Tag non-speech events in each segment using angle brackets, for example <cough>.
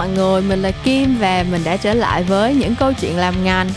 mọi người, mình là Kim và mình đã trở lại với những câu chuyện làm ngành.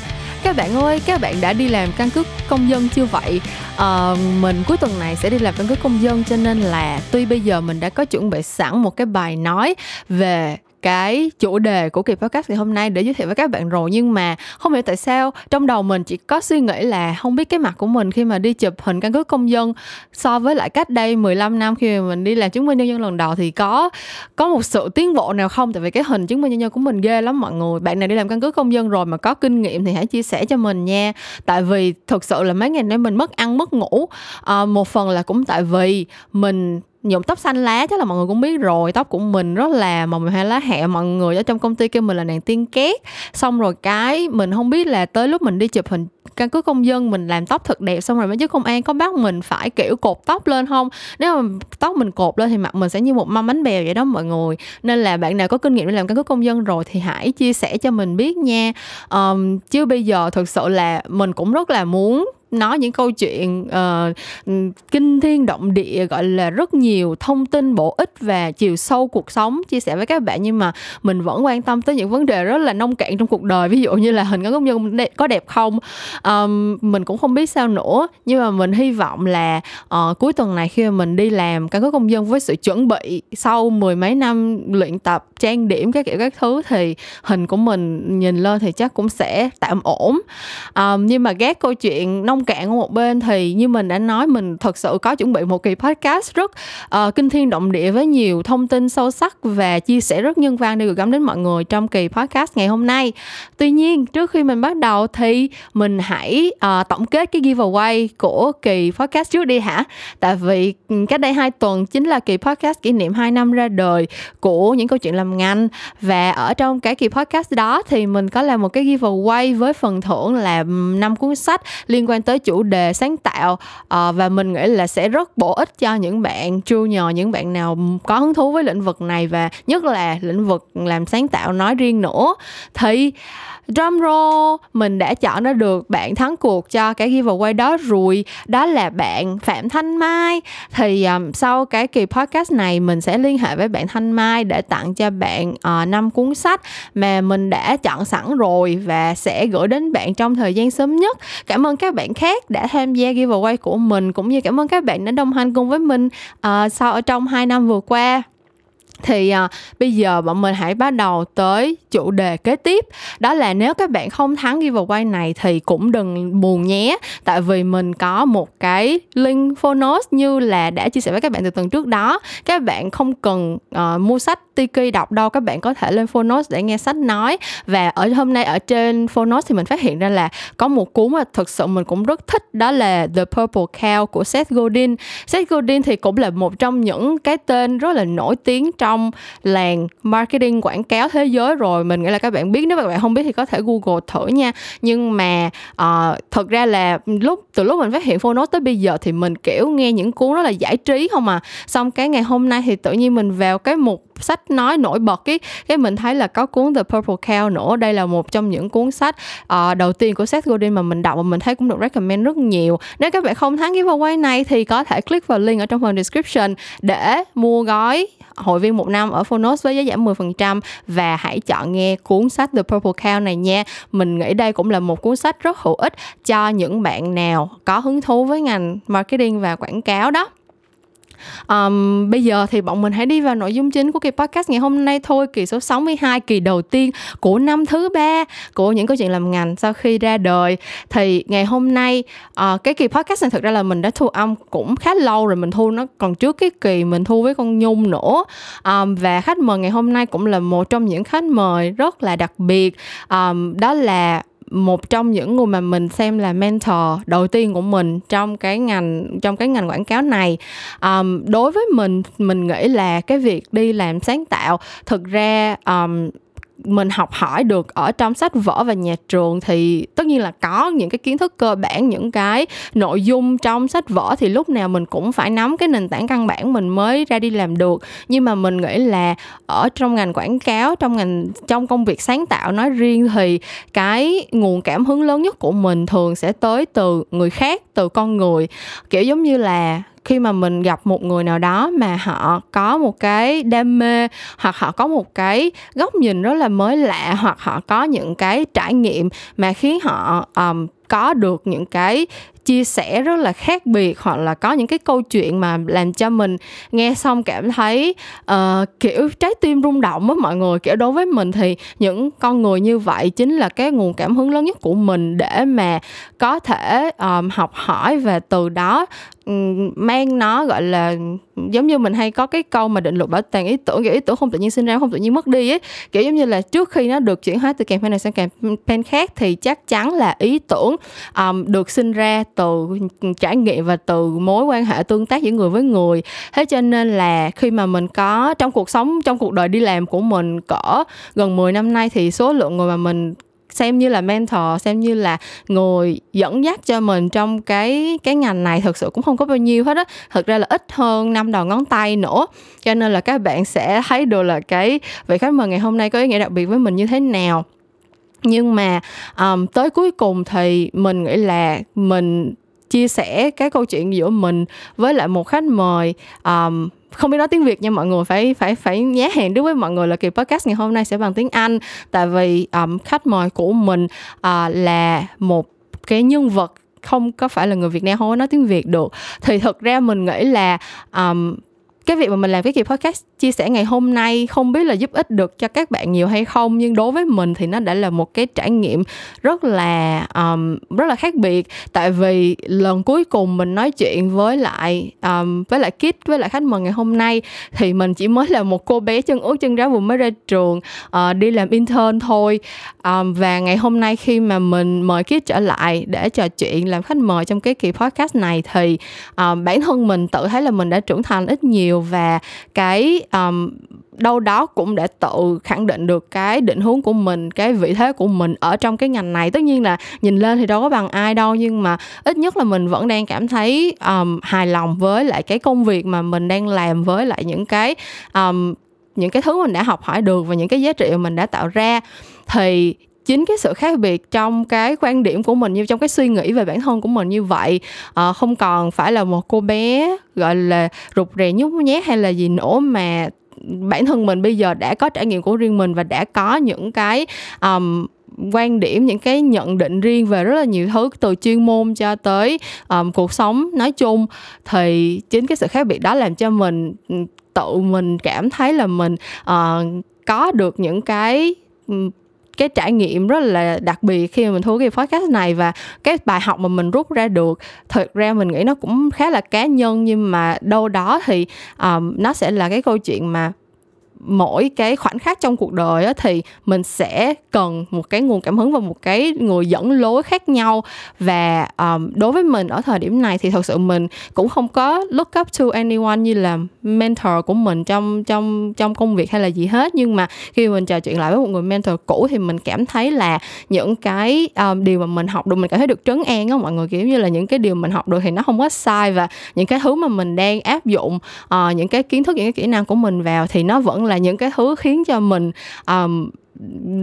Các bạn ơi các bạn đã đi làm căn cước công dân chưa vậy? À, mình cuối tuần này sẽ đi làm căn cước công dân cho nên là tuy bây giờ mình đã có chuẩn bị sẵn một cái bài nói về cái chủ đề của kỳ podcast ngày hôm nay để giới thiệu với các bạn rồi. Nhưng mà không hiểu tại sao trong đầu mình chỉ có suy nghĩ là không biết cái mặt của mình khi mà đi chụp hình căn cước công dân so với lại cách đây 15 năm khi mà mình đi làm chứng minh nhân dân lần đầu thì có có một sự tiến bộ nào không? Tại vì cái hình chứng minh nhân dân của mình ghê lắm mọi người. Bạn nào đi làm căn cước công dân rồi mà có kinh nghiệm thì hãy chia sẻ cho mình nha. Tại vì thực sự là mấy ngày nay mình mất ăn mất ngủ. À, một phần là cũng tại vì mình nhuộm tóc xanh lá chắc là mọi người cũng biết rồi tóc của mình rất là màu hai lá hẹ. Mọi người ở trong công ty kêu mình là nàng tiên két. Xong rồi cái mình không biết là tới lúc mình đi chụp hình căn cứ công dân mình làm tóc thật đẹp xong rồi mấy chứ công an có bắt mình phải kiểu cột tóc lên không? Nếu mà tóc mình cột lên thì mặt mình sẽ như một mâm bánh bèo vậy đó mọi người. Nên là bạn nào có kinh nghiệm để làm căn cứ công dân rồi thì hãy chia sẻ cho mình biết nha. Um, chứ bây giờ thực sự là mình cũng rất là muốn nói những câu chuyện uh, kinh thiên động địa gọi là rất nhiều thông tin bổ ích và chiều sâu cuộc sống. Chia sẻ với các bạn nhưng mà mình vẫn quan tâm tới những vấn đề rất là nông cạn trong cuộc đời. Ví dụ như là hình ngắn công nhân có đẹp không? Um, mình cũng không biết sao nữa. Nhưng mà mình hy vọng là uh, cuối tuần này khi mà mình đi làm căn cứ công dân với sự chuẩn bị sau mười mấy năm luyện tập trang điểm các kiểu các thứ thì hình của mình nhìn lên thì chắc cũng sẽ tạm ổn. Um, nhưng mà ghét câu chuyện nông cạn ở một bên thì như mình đã nói mình thật sự có chuẩn bị một kỳ podcast rất uh, kinh thiên động địa với nhiều thông tin sâu sắc và chia sẻ rất nhân văn để gửi gắm đến mọi người trong kỳ podcast ngày hôm nay. Tuy nhiên trước khi mình bắt đầu thì mình hãy uh, tổng kết cái giveaway của kỳ podcast trước đi hả? Tại vì ừ, cách đây hai tuần chính là kỳ podcast kỷ niệm 2 năm ra đời của những câu chuyện làm ngành. Và ở trong cái kỳ podcast đó thì mình có làm một cái giveaway với phần thưởng là năm cuốn sách liên quan tới chủ đề sáng tạo à, và mình nghĩ là sẽ rất bổ ích cho những bạn junior những bạn nào có hứng thú với lĩnh vực này và nhất là lĩnh vực làm sáng tạo nói riêng nữa. Thì drum roll mình đã chọn ra được bạn thắng cuộc cho cái giveaway đó rồi. Đó là bạn phạm thanh mai. Thì um, sau cái kỳ podcast này mình sẽ liên hệ với bạn thanh mai để tặng cho bạn uh, cuốn sách mà mình đã chọn sẵn rồi và sẽ gửi đến bạn trong thời gian sớm nhất. Cảm ơn các bạn khác đã tham gia giveaway của mình cũng như cảm ơn các bạn đã đồng hành cùng với mình uh, sau ở trong hai năm vừa qua thì à, bây giờ bọn mình hãy bắt đầu tới chủ đề kế tiếp. Đó là nếu các bạn không thắng giveaway này thì cũng đừng buồn nhé. Tại vì mình có một cái link phonos như là đã chia sẻ với các bạn từ tuần trước đó. Các bạn không cần uh, mua sách Tiki đọc đâu các bạn có thể lên phonos để nghe sách nói. Và ở hôm nay ở trên phonos thì mình phát hiện ra là có một cuốn mà thực sự mình cũng rất thích đó là The Purple Cow của Seth Godin. Seth Godin thì cũng là một trong những cái tên rất là nổi tiếng trong làng marketing quảng cáo thế giới rồi. Mình nghĩ là các bạn biết nếu các bạn không biết thì có thể google thử nha. Nhưng mà uh, thật ra là lúc từ lúc mình phát hiện phonos tới bây giờ thì mình kiểu nghe những cuốn đó là giải trí không à. Xong cái ngày hôm nay thì tự nhiên mình vào cái mục sách nói nổi bật cái cái mình thấy là có cuốn The Purple Cow nữa. Đây là một trong những cuốn sách uh, đầu tiên của Seth Godin mà mình đọc và mình thấy cũng được recommend rất nhiều. Nếu các bạn không thắng giveaway này thì có thể click vào link ở trong phần description để mua gói hội viên một năm ở Phonos với giá giảm 10% và hãy chọn nghe cuốn sách The Purple Cow này nha. Mình nghĩ đây cũng là một cuốn sách rất hữu ích cho những bạn nào có hứng thú với ngành marketing và quảng cáo đó um, bây giờ thì bọn mình hãy đi vào nội dung chính của kỳ podcast ngày hôm nay thôi kỳ số 62 kỳ đầu tiên của năm thứ ba của những câu chuyện làm ngành sau khi ra đời. Thì ngày hôm nay uh, cái kỳ podcast này thực ra là mình đã thu âm cũng khá lâu rồi mình thu nó còn trước cái kỳ mình thu với con nhung nữa. Um, và khách mời ngày hôm nay cũng là một trong những khách mời rất là đặc biệt. Um, đó là một trong những người mà mình xem là mentor đầu tiên của mình trong cái ngành trong cái ngành quảng cáo này. Um, đối với mình mình nghĩ là cái việc đi làm sáng tạo thực ra um, mình học hỏi được ở trong sách vở và nhà trường thì tất nhiên là có những cái kiến thức cơ bản, những cái nội dung trong sách vở thì lúc nào mình cũng phải nắm cái nền tảng căn bản mình mới ra đi làm được. Nhưng mà mình nghĩ là ở trong ngành quảng cáo, trong ngành, trong công việc sáng tạo nói riêng thì cái nguồn cảm hứng lớn nhất của mình thường sẽ tới từ người khác, từ con người. Kiểu giống như là khi mà mình gặp một người nào đó mà họ có một cái đam mê hoặc họ có một cái góc nhìn rất là mới lạ hoặc họ có những cái trải nghiệm mà khiến họ um, có được những cái chia sẻ rất là khác biệt hoặc là có những cái câu chuyện mà làm cho mình nghe xong cảm thấy uh, kiểu trái tim rung động á mọi người. Kiểu đối với mình thì những con người như vậy chính là cái nguồn cảm hứng lớn nhất của mình để mà có thể um, học hỏi và từ đó mang nó gọi là giống như mình hay có cái câu mà định luật bảo tàng ý tưởng kiểu ý tưởng không tự nhiên sinh ra không tự nhiên mất đi ấy kiểu giống như là trước khi nó được chuyển hóa từ campaign này sang campaign khác thì chắc chắn là ý tưởng um, được sinh ra từ trải nghiệm và từ mối quan hệ tương tác giữa người với người. Thế cho nên là khi mà mình có trong cuộc sống trong cuộc đời đi làm của mình cỡ gần 10 năm nay thì số lượng người mà mình xem như là mentor xem như là người dẫn dắt cho mình trong cái cái ngành này thực sự cũng không có bao nhiêu hết á. Thực ra là ít hơn năm đầu ngón tay nữa. Cho nên là các bạn sẽ thấy được là cái vị khách mời ngày hôm nay có ý nghĩa đặc biệt với mình như thế nào nhưng mà um, tới cuối cùng thì mình nghĩ là mình chia sẻ cái câu chuyện giữa mình với lại một khách mời. Um, không biết nói tiếng Việt nha mọi người phải phải phải nhá hẹn đối với mọi người là kỳ podcast ngày hôm nay sẽ bằng tiếng Anh. Tại vì um, khách mời của mình uh, là một cái nhân vật không có phải là người Việt Nam không có nói tiếng Việt được. Thì thực ra mình nghĩ là um, cái việc mà mình làm cái kỳ podcast chia sẻ ngày hôm nay không biết là giúp ích được cho các bạn nhiều hay không nhưng đối với mình thì nó đã là một cái trải nghiệm rất là um, rất là khác biệt. Tại vì lần cuối cùng mình nói chuyện với lại um, với lại Kit với lại khách mời ngày hôm nay thì mình chỉ mới là một cô bé chân ướt chân ráo vừa mới ra trường uh, đi làm intern thôi. Um, và ngày hôm nay khi mà mình mời Kit trở lại để trò chuyện làm khách mời trong cái kỳ podcast này thì um, bản thân mình tự thấy là mình đã trưởng thành ít nhiều nhiều và cái um, đâu đó cũng để tự khẳng định được cái định hướng của mình cái vị thế của mình ở trong cái ngành này. Tất nhiên là nhìn lên thì đâu có bằng ai đâu nhưng mà ít nhất là mình vẫn đang cảm thấy um, hài lòng với lại cái công việc mà mình đang làm với lại những cái um, những cái thứ mình đã học hỏi được và những cái giá trị mà mình đã tạo ra. Thì chính cái sự khác biệt trong cái quan điểm của mình như trong cái suy nghĩ về bản thân của mình như vậy. À, không còn phải là một cô bé gọi là rụt rè nhút nhát hay là gì nữa mà bản thân mình bây giờ đã có trải nghiệm của riêng mình và đã có những cái um, quan điểm những cái nhận định riêng về rất là nhiều thứ từ chuyên môn cho tới um, cuộc sống nói chung thì chính cái sự khác biệt đó làm cho mình tự mình cảm thấy là mình uh, có được những cái cái trải nghiệm rất là đặc biệt khi mà mình thu cái podcast này và cái bài học mà mình rút ra được. Thực ra mình nghĩ nó cũng khá là cá nhân nhưng mà đâu đó thì um, nó sẽ là cái câu chuyện mà mỗi cái khoảnh khắc trong cuộc đời á, thì mình sẽ cần một cái nguồn cảm hứng và một cái người dẫn lối khác nhau. Và um, đối với mình ở thời điểm này thì thật sự mình cũng không có look up to anyone như là mentor của mình trong trong trong công việc hay là gì hết. Nhưng mà khi mình trò chuyện lại với một người mentor cũ thì mình cảm thấy là những cái um, điều mà mình học được mình cảm thấy được trấn an á mọi người kiểu như là những cái điều mình học được thì nó không có sai. Và những cái thứ mà mình đang áp dụng uh, những cái kiến thức những cái kỹ năng của mình vào thì nó vẫn là là những cái thứ khiến cho mình um,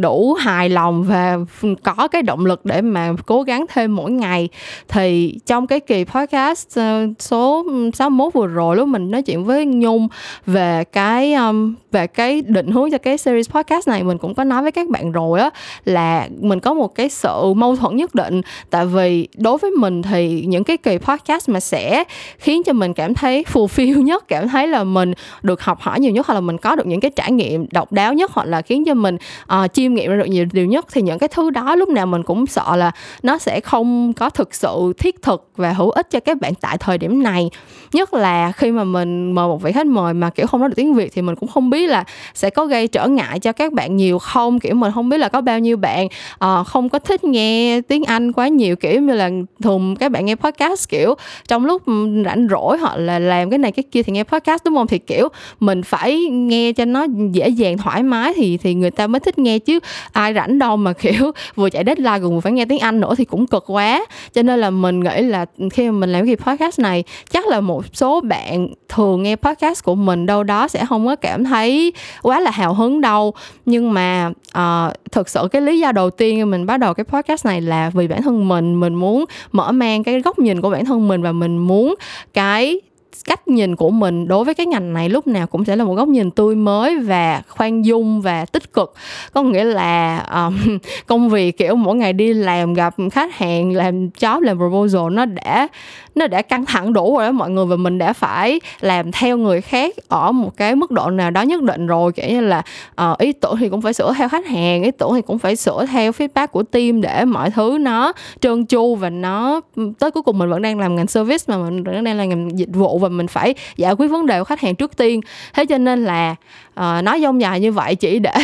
đủ hài lòng và có cái động lực để mà cố gắng thêm mỗi ngày. Thì trong cái kỳ podcast ờ, số 61 vừa rồi lúc mình nói chuyện với Nhung về cái um, về cái định hướng cho cái series podcast này mình cũng có nói với các bạn rồi á là mình có một cái sự mâu thuẫn nhất định. Tại vì đối với mình thì những cái kỳ podcast mà sẽ khiến cho mình cảm thấy <laughs> fulfill nhất cảm thấy là mình được học hỏi nhiều nhất hoặc là mình có được những cái trải nghiệm độc đáo nhất hoặc là khiến cho mình uh, chiêm nghiệm ra được nhiều điều nhất. Thì những cái thứ đó lúc nào mình cũng sợ là nó sẽ không có thực sự thiết thực và hữu ích cho các bạn tại thời điểm này. Nhất là khi mà mình mời một vị khách mời mà kiểu không nói được tiếng việt thì mình cũng không biết là sẽ có gây trở ngại cho các bạn nhiều không. Kiểu mình không biết là có bao nhiêu bạn uh, không có thích nghe tiếng anh quá nhiều kiểu như là thường các bạn nghe podcast kiểu trong lúc rảnh rỗi hoặc là làm cái này cái kia thì nghe podcast đúng không? Thì kiểu mình phải nghe cho nó dễ dàng thoải mái thì thì người ta mới thích nghe chứ. Ai rảnh đâu mà kiểu vừa chạy deadline còn phải nghe tiếng Anh nữa thì cũng cực quá. Cho nên là mình nghĩ là khi mà mình làm cái podcast này chắc là một số bạn thường nghe podcast của mình đâu đó sẽ không có cảm thấy quá là hào hứng đâu. Nhưng mà uh, thực sự cái lý do đầu tiên mình bắt đầu cái podcast này là vì bản thân mình mình muốn mở mang cái góc nhìn của bản thân mình và mình muốn cái cách nhìn của mình đối với cái ngành này lúc nào cũng sẽ là một góc nhìn tươi mới và khoan dung và tích cực. Có nghĩa là um, <laughs> công việc kiểu mỗi ngày đi làm gặp khách hàng làm job làm proposal nó đã nó đã căng thẳng đủ rồi đó mọi người và mình đã phải làm theo người khác ở một cái mức độ nào đó nhất định rồi. Kiểu như là uh, ý tưởng thì cũng phải sửa theo khách hàng ý tưởng thì cũng phải sửa theo feedback của team để mọi thứ nó trơn tru và nó tới cuối cùng mình vẫn đang làm ngành service mà mình vẫn đang làm ngành dịch vụ và mình phải giải quyết vấn đề của khách hàng trước tiên. Thế cho nên là uh, nói dông dài như vậy chỉ để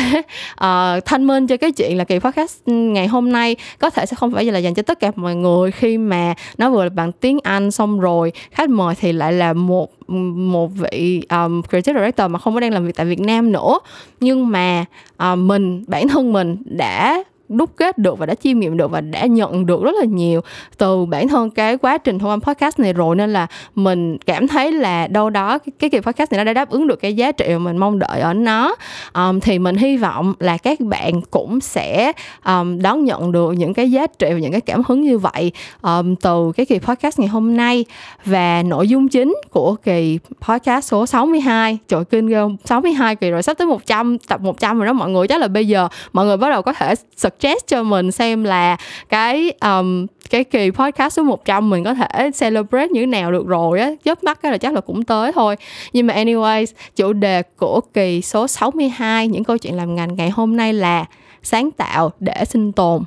uh, <laughs> thanh minh cho cái chuyện là kỳ podcast ừ, ngày hôm nay có thể sẽ không phải là dành cho tất cả mọi người. Khi mà nó vừa là bằng tiếng Anh xong rồi khách mời thì lại là một một vị um, creative director mà không có đang làm việc tại Việt Nam nữa. Nhưng mà uh, mình bản thân mình đã đúc kết được và đã chiêm nghiệm được và đã nhận được rất là nhiều từ bản thân cái quá trình thu âm podcast này rồi. Nên là mình cảm thấy là đâu đó cái, cái kỳ podcast này nó đã đáp ứng được cái giá trị mà mình mong đợi ở nó. Um, thì mình hy vọng là các bạn cũng sẽ um, đón nhận được những cái giá trị và những cái cảm hứng như vậy um, từ cái kỳ podcast ngày hôm nay. Và nội dung chính của kỳ podcast số 62 trời kinh ghê 62 kỳ rồi sắp tới 100 tập 100 rồi đó mọi người. Chắc là bây giờ mọi người bắt đầu có thể suggest cho mình xem là cái um, cái kỳ podcast số 100 mình có thể celebrate như thế nào được rồi á. Chớp mắt cái là chắc là cũng tới thôi. Nhưng mà anyways chủ đề của kỳ số 62 những câu chuyện làm ngành ngày hôm nay là sáng tạo để sinh tồn.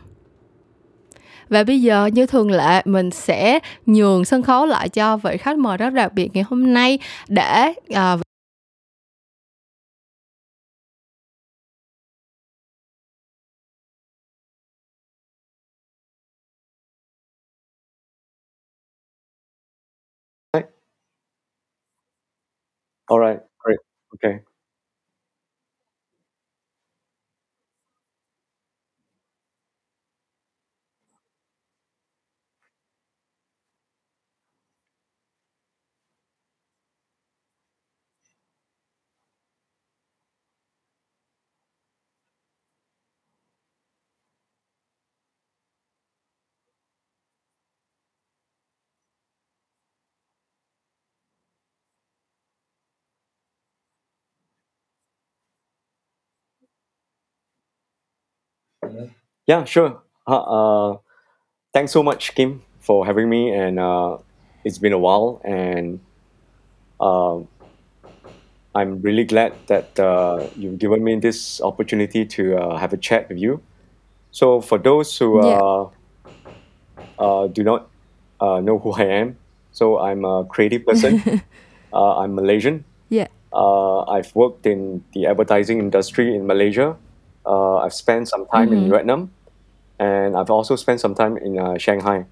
Và bây giờ như thường lệ mình sẽ nhường sân khấu lại cho vị khách mời rất đặc biệt ngày hôm nay để uh, All right, great. Okay. Yeah, sure. Uh, uh, thanks so much, Kim, for having me. And uh, it's been a while, and uh, I'm really glad that uh, you've given me this opportunity to uh, have a chat with you. So, for those who Yeah. uh, uh, do not uh, know who I am, so I'm a creative person. <laughs> uh, I'm Malaysian. yeah Uh, I've worked in the advertising industry in Malaysia. Uh, I've spent some time in Mhm. Vietnam, and I've also spent some time in uh, Shanghai,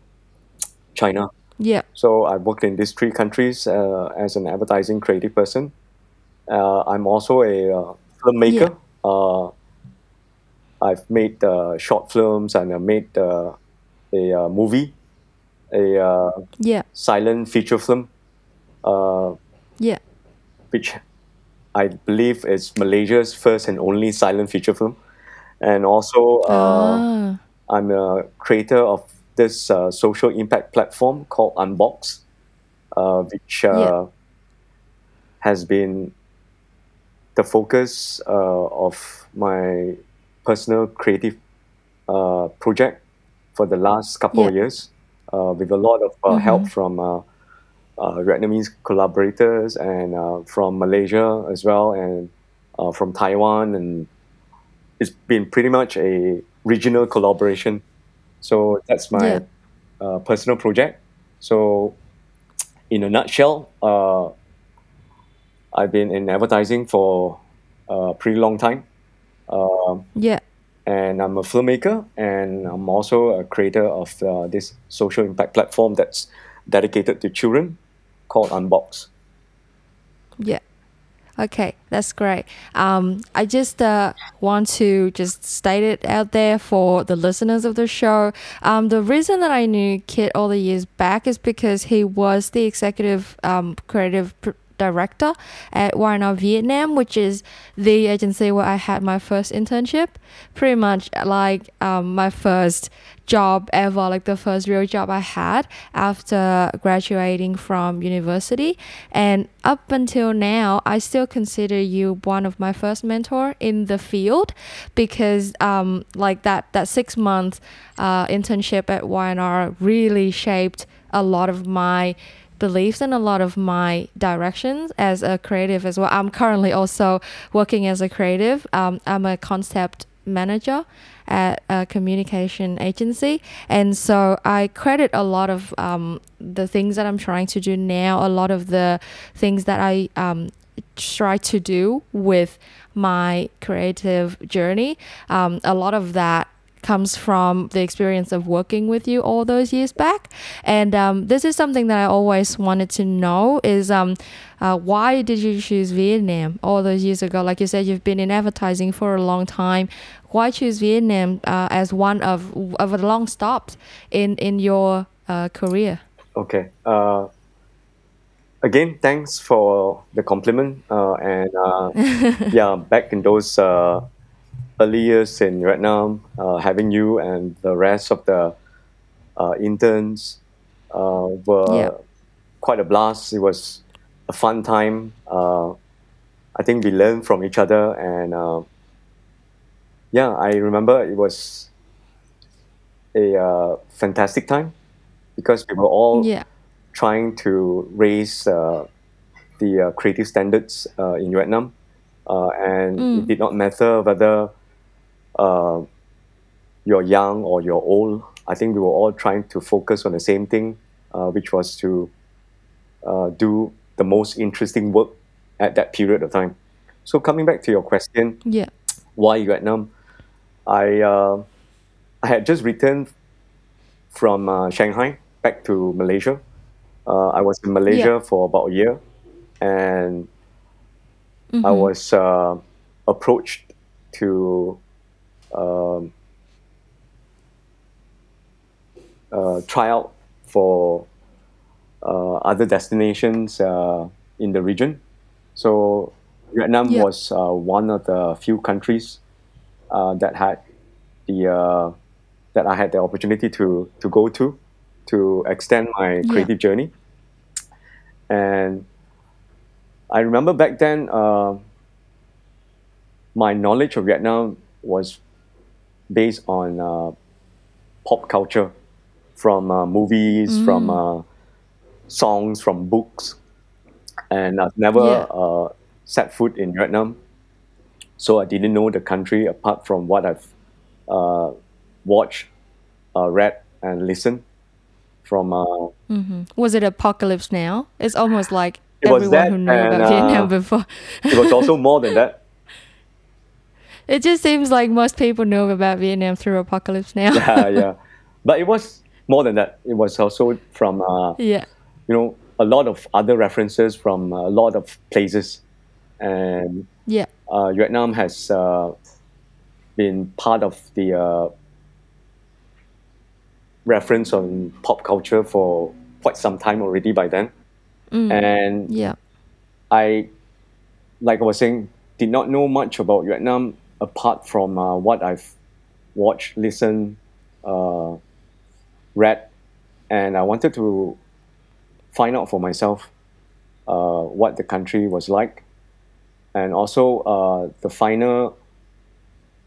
China. yeah So I've worked in these three countries uh, as an advertising creative person. Uh, I'm also a uh, filmmaker. Uh, I've made uh, short films and I made uh, a uh, movie, a uh, yeah silent feature film, uh, yeah which I believe is Malaysia's first and only silent feature film. And also, uh, ah I'm a creator of this uh, social impact platform called Unbox, uh, which uh, Yeah. has been the focus uh, of my personal creative uh, project for the last couple of years, uh, with a lot of uh, help Mhm. from uh, Vietnamese collaborators and uh, from Malaysia as well, and uh, from Taiwan, and it's been pretty much a regional collaboration. So that's my Yeah. uh, personal project. So, in a nutshell, uh, I've been in advertising for a pretty long time. Um yeah and I'm a filmmaker, and I'm also a creator of uh, this social impact platform that's dedicated to children called Unbox. Yeah. Okay, that's great. Um, I just uh, want to just state it out there for the listeners of the show. Um, the reason that I knew Kit all the years back is because he was the executive um, creative director at Y&R Vietnam, which is the agency where I had my first internship. Pretty much like um, my first job ever, like the first real job I had after graduating from university. And up until now, I still consider you one of my first mentor in the field because um, like that that six month uh, internship at Y&R really shaped a lot of my beliefs and a lot of my directions as a creative as well. I'm currently also working as a creative. Um, I'm a concept manager at a communication agency. And so I credit a lot of um, the things that I'm trying to do now, a lot of the things that I um, try to do with my creative journey. Um, a lot of that comes from the experience of working with you all those years back. And um, this is something that I always wanted to know is um, uh, why did you choose Vietnam all those years ago? Like you said, you've been in advertising for a long time. Why choose Vietnam uh, as one of of the long stops in in your uh, career? Okay. Uh, again, thanks for the compliment. Uh, and uh, <laughs> yeah, back in those uh, early years in Vietnam, uh, having you and the rest of the uh, interns uh, were Yeah. quite a blast. It was a fun time. Uh, I think we learned from each other, and uh, yeah, I remember it was a uh, fantastic time because we were all Yeah. trying to raise uh, the uh, creative standards uh, in Vietnam, uh, and Mm. it did not matter whether uh, you're young or you're old. I think we were all trying to focus on the same thing, uh, which was to uh, do the most interesting work at that period of time. So coming back to your question, Yeah. why Vietnam? I uh, I had just returned from uh, Shanghai back to Malaysia. Uh, I was in Malaysia for about a year, and I Mhm. was uh, approached to um, uh, try out for uh, other destinations uh, in the region. So Vietnam Yeah. was uh, one of the few countries uh, that had the uh, that I had the opportunity to to go to to extend my Yeah. creative journey. And I remember back then, uh, my knowledge of Vietnam was based on uh, pop culture, from uh, movies, from Mm. uh, songs, from books, and I've never Yeah. uh, set foot in Vietnam, so I didn't know the country apart from what I've uh, watched, uh, read, and listened from. Uh, hmm Was it Apocalypse Now? It's almost like It everyone that who knew and, about Vietnam uh, <laughs> before. it was also more than that. <laughs> It just seems like most people know about Vietnam through Apocalypse Now. yeah, <laughs> yeah. But it was more than that. It was also from uh, yeah. you know a lot of other references from a lot of places, and Yeah. Uh, Vietnam has uh, been part of the uh, reference on pop culture for quite some time already by then, Mm. and yeah. I, like I was saying, did not know much about Vietnam apart from uh, what I've watched, listened, uh, read, and I wanted to find out for myself uh, what the country was like, and also uh, the final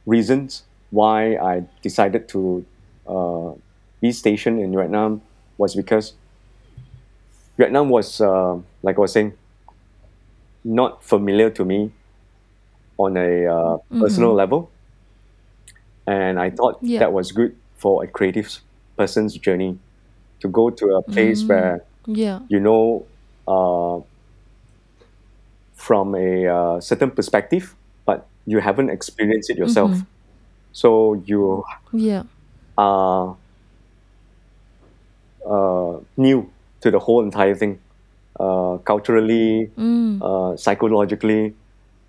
reasons why I decided to uh, be stationed in Vietnam was because Vietnam was, uh, like I was saying, not familiar to me on a uh, personal level. And I thought Yeah. that was good for a creative person's journey to go to a place where Yeah. you know uh, from a uh, certain perspective, but you haven't experienced it yourself. So you Yeah. are uh, new to the whole entire thing, uh, culturally, Mm. uh, psychologically,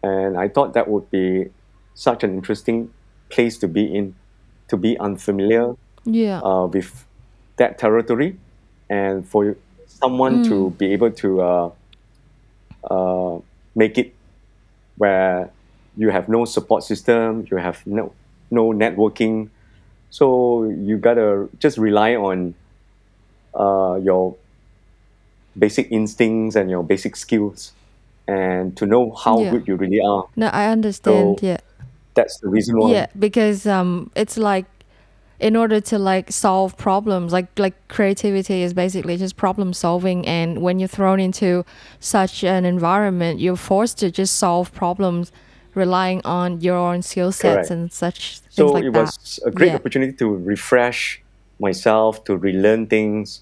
and I thought that would be such an interesting place to be in, to be unfamiliar Yeah. uh, with that territory, and for someone to be able to uh, uh, make it where you have no support system, you have no no networking, so you gotta just rely on uh, your basic instincts and your basic skills, and to know how Yeah. good you really are. No, I understand. So Yeah. that's the reason why. Yeah, because um it's like in order to like solve problems like like creativity is basically just problem solving and when you're thrown into such an environment you're forced to just solve problems relying on your own skill sets Correct. and such things So like it that was a great yeah opportunity to refresh myself, to relearn things.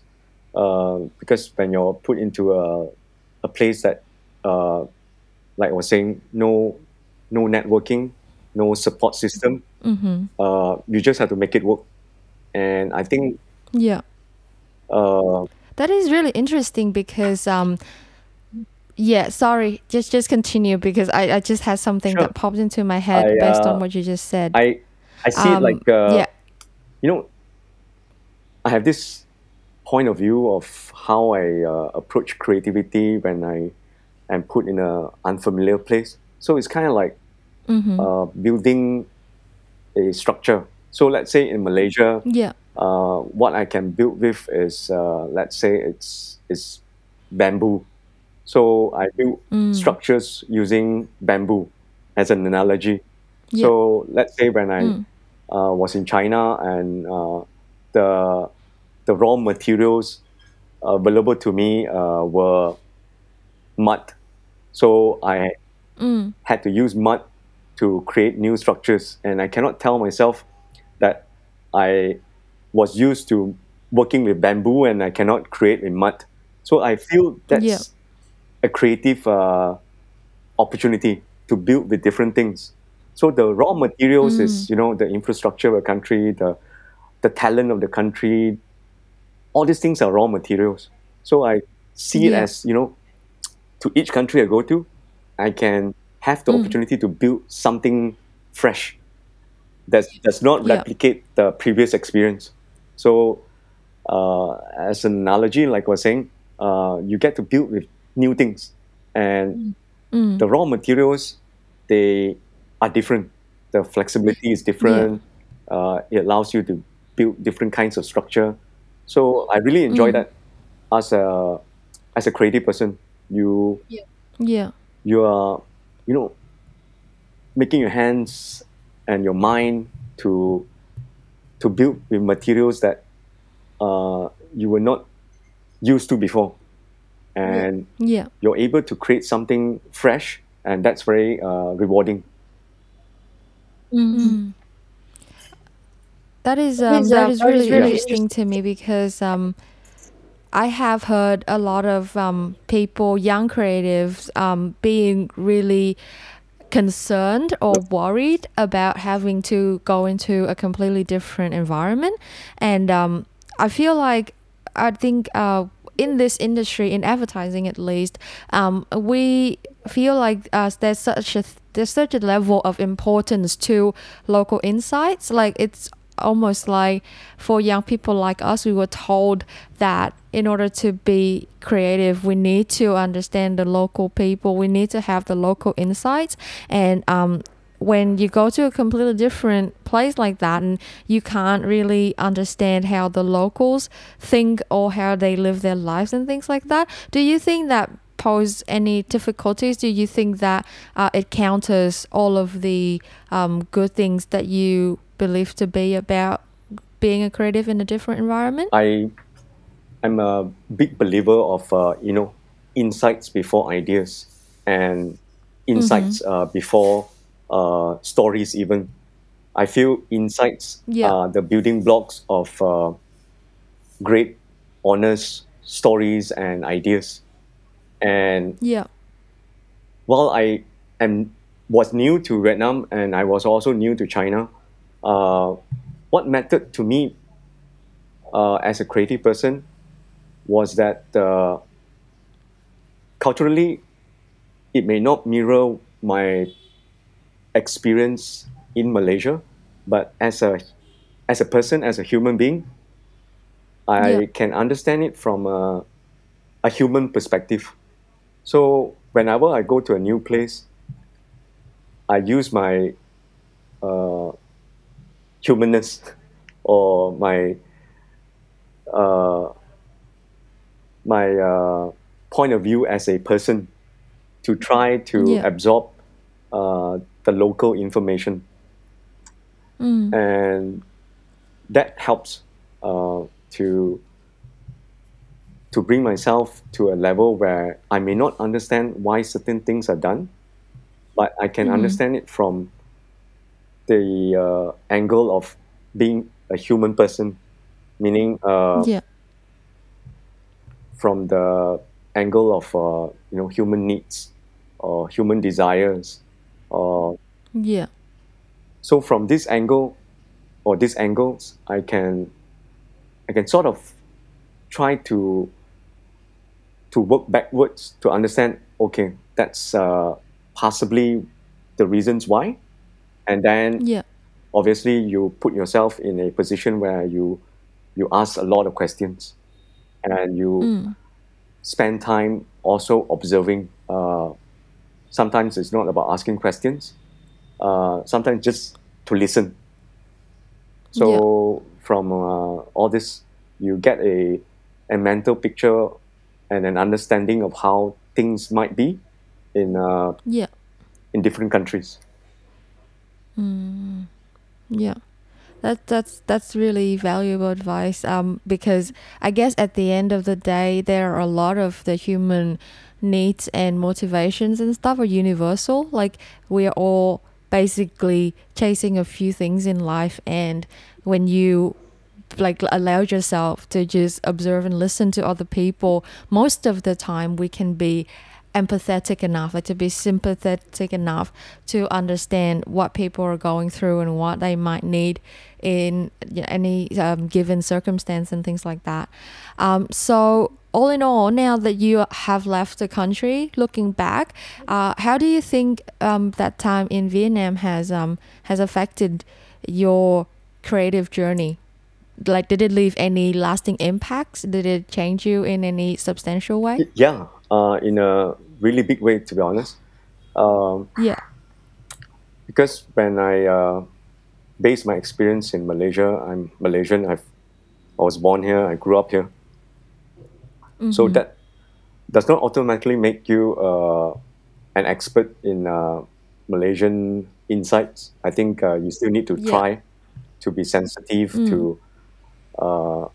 Uh, because when you're put into a, a place that, uh, like I was saying, no, no networking, no support system, mm-hmm. uh, you just have to make it work. And I think yeah uh, that is really interesting because um yeah sorry just just continue because i, I just had something Sure. that popped into my head I, based uh, on what you just said I I see it um like uh, yeah you know I have this point of view of how I uh, approach creativity when I am put in a unfamiliar place. So it's kind of like mm-hmm. uh, building a structure. So let's say in Malaysia, yeah uh, what I can build with is uh, let's say it's it's bamboo. So I build mm. structures using bamboo as an analogy. yeah So let's say when I mm. uh, was in China and uh, the the raw materials available to me uh, were mud. So I Mm. had to use mud to create new structures, and I cannot tell myself that I was used to working with bamboo and I cannot create with mud. So I feel that's yeah a creative uh, opportunity to build with different things. So the raw materials mm. is you know the infrastructure of a country, the the talent of the country. All these things are raw materials. So I see it as you know to each country I go to, I can have the mm. opportunity to build something fresh that does not yeah replicate the previous experience. So uh, as an analogy, like I was saying, uh, you get to build with new things, and mm. the raw materials they are different. The flexibility is yeah different. Uh, it allows you to build different kinds of structure. So I really enjoy mm. that as a as a creative person. You yeah you are you know making your hands and your mind to to build with materials that uh, you were not used to before and yeah you're able to create something fresh and that's very uh, rewarding mm. that is um that is really Yeah. interesting to me because um I have heard a lot of um, people, young creatives, um, being really concerned or worried about having to go into a completely different environment. And um, I feel like I think uh, in this industry, in advertising at least, um, we feel like uh, there's such a there's such a level of importance to local insights. Like it's almost like for young people like us, we were told that in order to be creative, we need to understand the local people, we need to have the local insights. And um, when you go to a completely different place like that and you can't really understand how the locals think or how they live their lives and things like that, do you think that pose any difficulties? Do you think that uh, it counters all of the um, good things that you believe to be about being a creative in a different environment? i i'm a big believer of uh, you know insights before ideas and insights uh, before uh, stories even i feel insights Yeah. are the building blocks of uh, great honest stories and ideas and Yeah. while I am was new to Vietnam and I was also new to China, uh, what mattered to me uh, as a creative person was that uh, culturally it may not mirror my experience in Malaysia, but as a as a person, as a human being, I Yeah. can understand it from a, a human perspective. So whenever I go to a new place, I use my uh, humanness or my uh, my uh, point of view as a person to try to Yeah. absorb uh, the local information, Mm. and that helps uh, to to bring myself to a level where I may not understand why certain things are done, but I can Mhm. understand it from the uh, angle of being a human person, meaning uh, Yeah. from the angle of uh, you know human needs or human desires, or Yeah. so from this angle or these angles, I can I can sort of try to to work backwards to understand. Okay, that's uh, possibly the reasons why, and then Yeah. obviously you put yourself in a position where you you ask a lot of questions and you Mm. spend time also observing uh, sometimes it's not about asking questions uh, sometimes just to listen so from uh, all this you get a, a mental picture and an understanding of how things might be in uh, Yeah. in different countries Mm. Yeah. That that's that's really valuable advice. Um, because I guess at the end of the day, there are a lot of the human needs and motivations and stuff are universal. Like we are all basically chasing a few things in life, and when you like allow yourself to just observe and listen to other people, most of the time we can be empathetic enough, like to be sympathetic enough to understand what people are going through and what they might need in any um, given circumstance and things like that. Um, so all in all, now that you have left the country, looking back, uh, how do you think um, that time in Vietnam has um, has affected your creative journey? Like, did it leave any lasting impacts? Did it change you in any substantial way? yeah uh, in a really big way to be honest um, Yeah. because when I uh, base my experience in Malaysia, I'm Malaysian. I've I was born here. I grew up here. So Mhm. that does not automatically make you uh, an expert in uh, Malaysian insights. I think uh, you still need to Yeah. try to be sensitive Mm. to uh,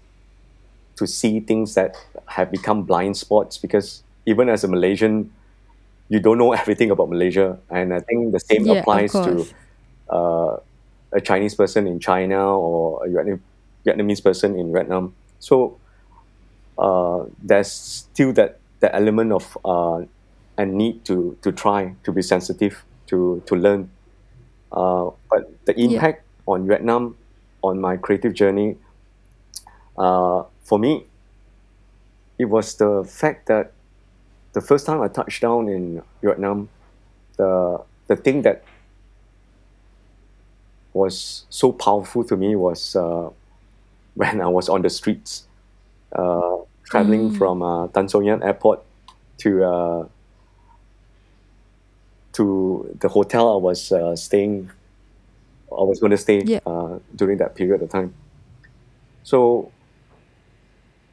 to see things that have become blind spots because even as a Malaysian, you don't know everything about Malaysia, and I think the same Yeah, applies to uh, a Chinese person in China or a Vietnam- Vietnamese person in Vietnam. So uh, there's still that the element of uh, a need to to try to be sensitive to to learn. Uh, but the Yeah. impact on Vietnam on my creative journey, uh, for me, it was the fact that the first time I touched down in Vietnam, the the thing that was so powerful to me was uh, <laughs> when I was on the streets, uh, traveling Mm. from uh, Tan Son Nhat Airport to uh, to the hotel I was uh, staying. I was going to stay Yeah. uh, during that period of time. So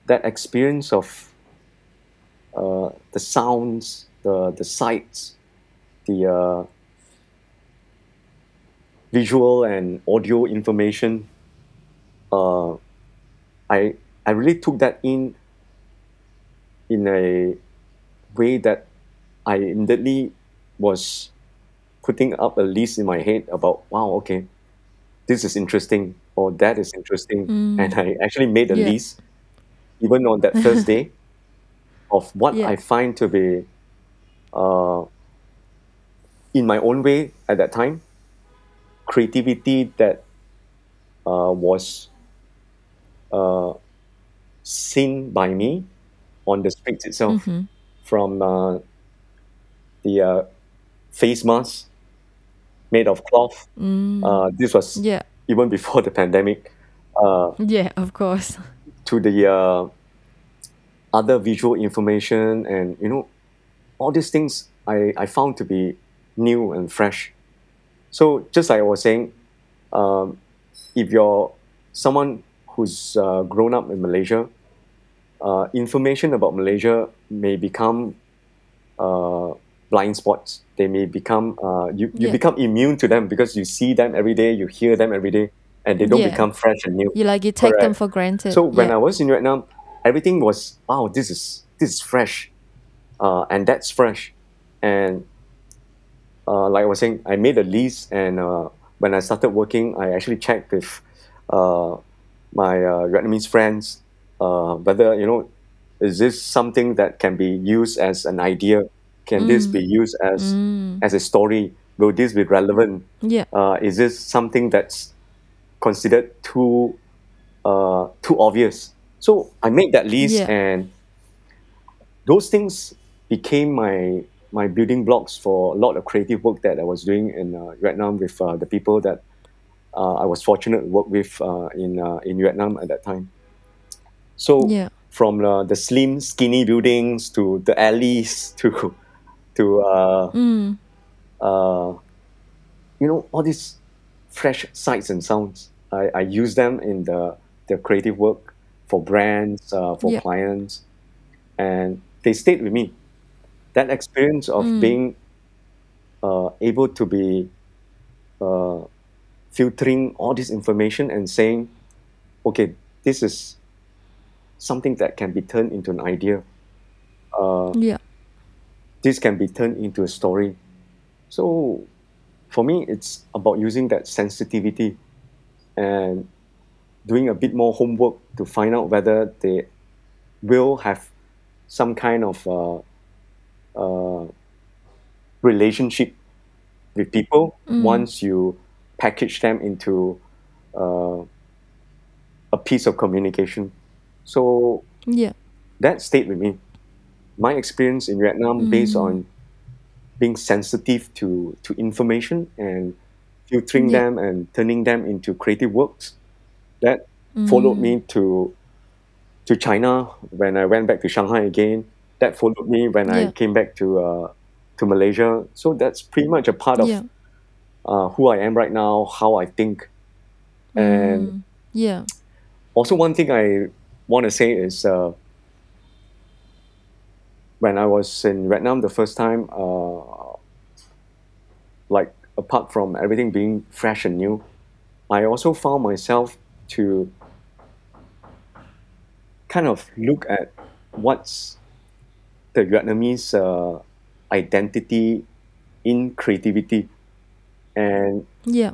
that experience of uh, the sounds, the the sights, the uh, visual and audio information, uh, I I really took that in in a way that I immediately was putting up a list in my head about wow okay this is interesting or that is interesting and Mm. I actually made a Yeah. list even on that first day <laughs> of what Yeah. I find to be uh, in my own way at that time creativity that uh, was uh, seen by me on the streets itself Mhm. from uh, the uh, face mask made of cloth Mm. uh, this was Yeah. even <laughs> before the pandemic uh, Yeah, of course. to the uh, other visual information and you know all these things I, I found to be new and fresh. So just like I was saying, um, if you're someone who's uh, grown up in Malaysia, uh, information about Malaysia may become uh, blind spots. They may become uh, you, you Yeah. become immune to them because you see them every day, you hear them every day, and they don't Yeah. become fresh and new. You like you take them for granted. So when yeah. I was in Vietnam, everything was wow, this is this is fresh, uh, and that's fresh, and uh, like I was saying, I made a list, and uh, when I started working, I actually checked with uh, my uh, Vietnamese friends uh, whether you know is this something that can be used as an idea? Can this be used as Mm. as a story? Will this be relevant? Yeah. uh, is this something that's considered too uh, too obvious? So I made that list, Yeah. and those things became my my building blocks for a lot of creative work that I was doing in uh, Vietnam with uh, the people that uh, I was fortunate to work with uh, in uh, in Vietnam at that time. So Yeah. from uh, the slim, skinny buildings to the alleys <laughs> to to uh, Mm. uh, you know all these fresh sights and sounds i, I use them in the, the creative work for brands uh, for Yeah. clients and they stayed with me that experience of Mm. being uh, able to be uh, filtering all this information and saying okay this is something that can be turned into an idea uh, Yeah. this can be turned into a story. So for me, it's about using that sensitivity and doing a bit more homework to find out whether they will have some kind of uh, uh, relationship with people Mm. once you package them into uh, a piece of communication. So Yeah. that stayed with me. My experience in Vietnam, based Mm. on being sensitive to, to information and filtering Yeah. them and turning them into creative works, that followed Mm. me to to China when I went back to Shanghai again. That followed me when I came back to uh, to Malaysia. So that's pretty much a part of Yeah. uh, who I am right now, how I think, and Mm. Yeah. also one thing I want to say is uh, when I was in Vietnam the first time, uh, like apart from everything being fresh and new, I also found myself to kind of look at what's the Vietnamese uh, identity in creativity, and Yeah.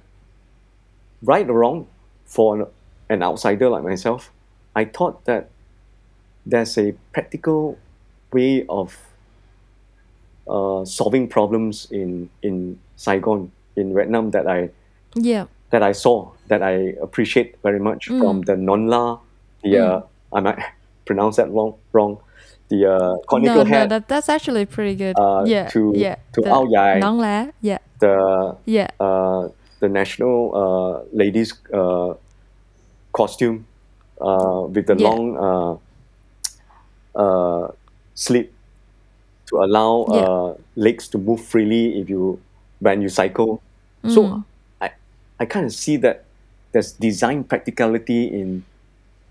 right or wrong, for an, an outsider like myself, I thought that there's a practical way of uh, solving problems in in Saigon in Vietnam that I Yeah. that I saw that I appreciate very much from Mm. the non la the uh, I might <laughs> pronounce that wrong wrong the uh, conical No, no, that that's actually pretty good. uh, yeah. to yeah. to the Ao Dai nón lá. Yeah. the Yeah. uh, the national uh, ladies uh, costume uh, with the Yeah. long uh, uh, sleeve to allow Yeah. uh, legs to move freely if you when you cycle. So Mm. I I kind of see that there's design practicality in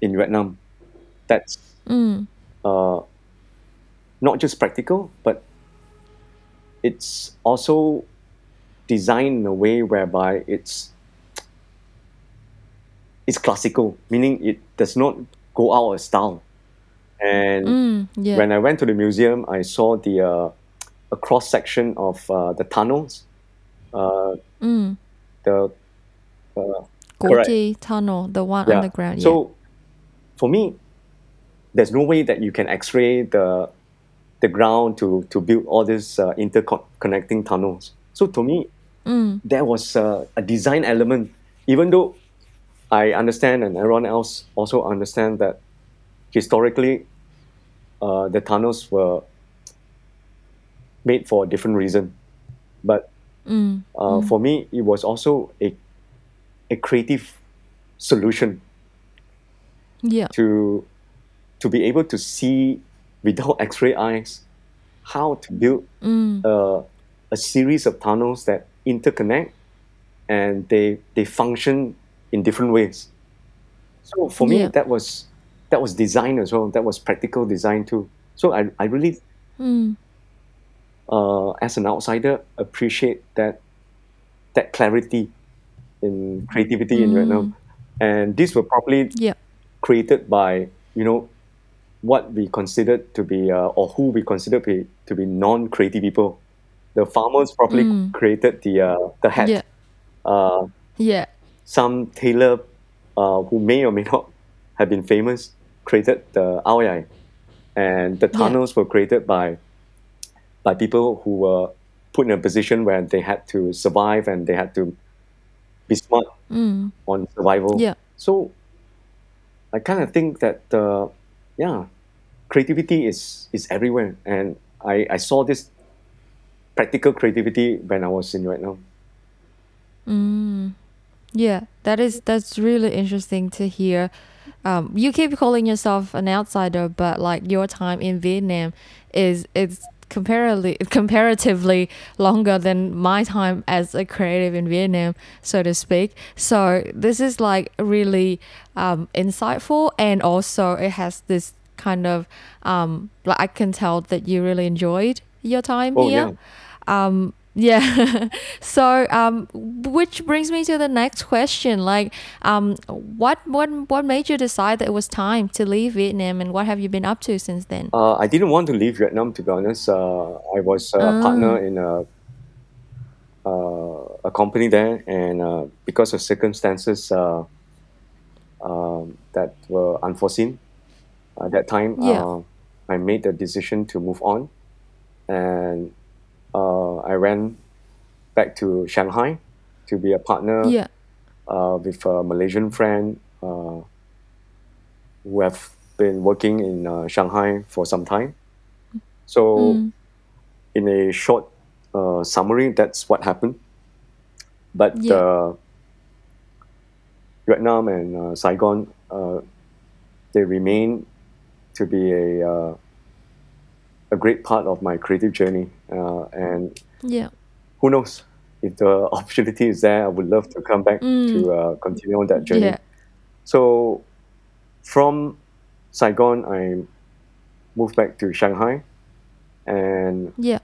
in Vietnam that's Mm. uh, not just practical, but it's also designed in a way whereby it's it's classical, meaning it does not go out of style. And Mm. Yeah. when I went to the museum, I saw the uh, a cross section of uh, the tunnels, uh, Mm. the correct. Tunnel, the one yeah. underground. Yeah. So for me, there's no way that you can X-ray the the ground to to build all these uh, interconnecting tunnels. So to me, Mm. there was uh, a design element, even though I understand and everyone else also understand that historically uh, the tunnels were made for a different reason. But Mm. uh, Mm. for me, it was also a a creative solution Yeah. to to be able to see without X-ray eyes how to build Mm. a, a series of tunnels that interconnect and they they function in different ways. So for me, Yeah. that was that was design as well. That was practical design too. So I, I really, Mm. uh, as an outsider, appreciate that that clarity in creativity in Vietnam. And these were probably Yeah. created by you know what we considered to be uh, or who we consider be, to be non-creative people. The farmers probably Mm. created the uh, the hat. Yeah. Uh, Yeah. some tailor uh, who may or may not have been famous created the Ao Dai. And the Yeah. tunnels were created by by people who were put in a position where they had to survive and they had to be smart Mm. on survival. Yeah. So I kind of think that uh, yeah, creativity is is everywhere, and I, I saw this practical creativity when I was in Vietnam. Mm. Yeah, that is that's really interesting to hear. Um, you keep calling yourself an outsider, but like your time in Vietnam is is comparatively comparatively longer than my time as a creative in Vietnam, so to speak. So this is like really um, insightful, and also it has this kind of um, like I can tell that you really enjoyed your time Oh, here. Um, yeah. <laughs> so, um, which brings me to the next question. Like, um, what what what made you decide that it was time to leave Vietnam, and what have you been up to since then? Uh, I didn't want to leave Vietnam to be honest. Uh, I was uh, a partner in a uh, a company there, and uh, because of circumstances uh, um, that were unforeseen at that time, Yeah. uh, I made the decision to move on, and uh, I ran back to Shanghai to be a partner Yeah. uh, with a Malaysian friend uh, who have been working in uh, Shanghai for some time. So, Mm. in a short uh, summary, that's what happened. But Yeah. uh, Vietnam and uh, Saigon, uh, they remain to be a uh, a great part of my creative journey. Uh, and Yeah. who knows if the <laughs> opportunity is there, I would love to come back Mm. to uh, continue on that journey. Yeah. So from Saigon, I moved back to Shanghai, and Yeah.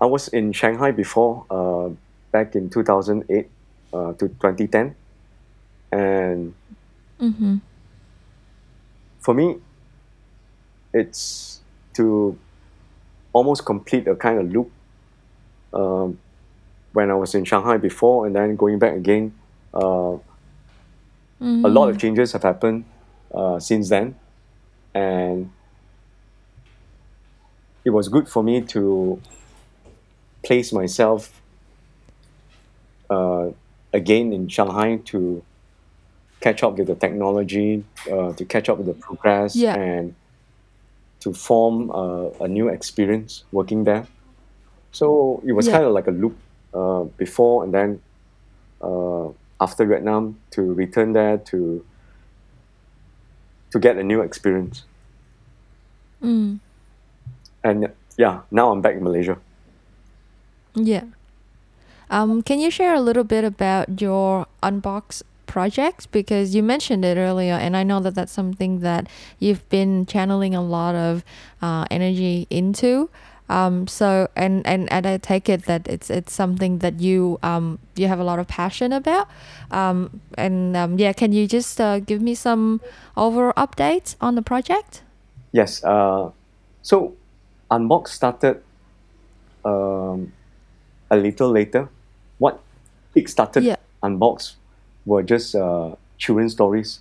I was in Shanghai before, uh, back in 2008 uh, to 2010, and Mm-hmm. for me, it's to almost complete a kind of loop. Um, when I was in Shanghai before, and then going back again, uh, a lot of changes have happened uh, since then, and it was good for me to place myself uh, again in Shanghai to catch up with the technology, uh, to catch up with the progress, Yeah. and to form uh, a new experience working there. So it was Yeah. kind of like a loop uh, before and then uh, after Vietnam to return there to to get a new experience. Mm. And yeah, now I'm back in Malaysia. Yeah. Um, can you share a little bit about your Unbox project? Because you mentioned it earlier, and I know that that's something that you've been channeling a lot of uh, energy into. Um, so, and, and, and I take it that it's it's something that you um, you have a lot of passion about. Um, and um, yeah, can you just uh, give me some overall updates on the project? Yes. Uh, so Unbox started um, a little later. What kick-started Yeah. Unbox were just uh, children's stories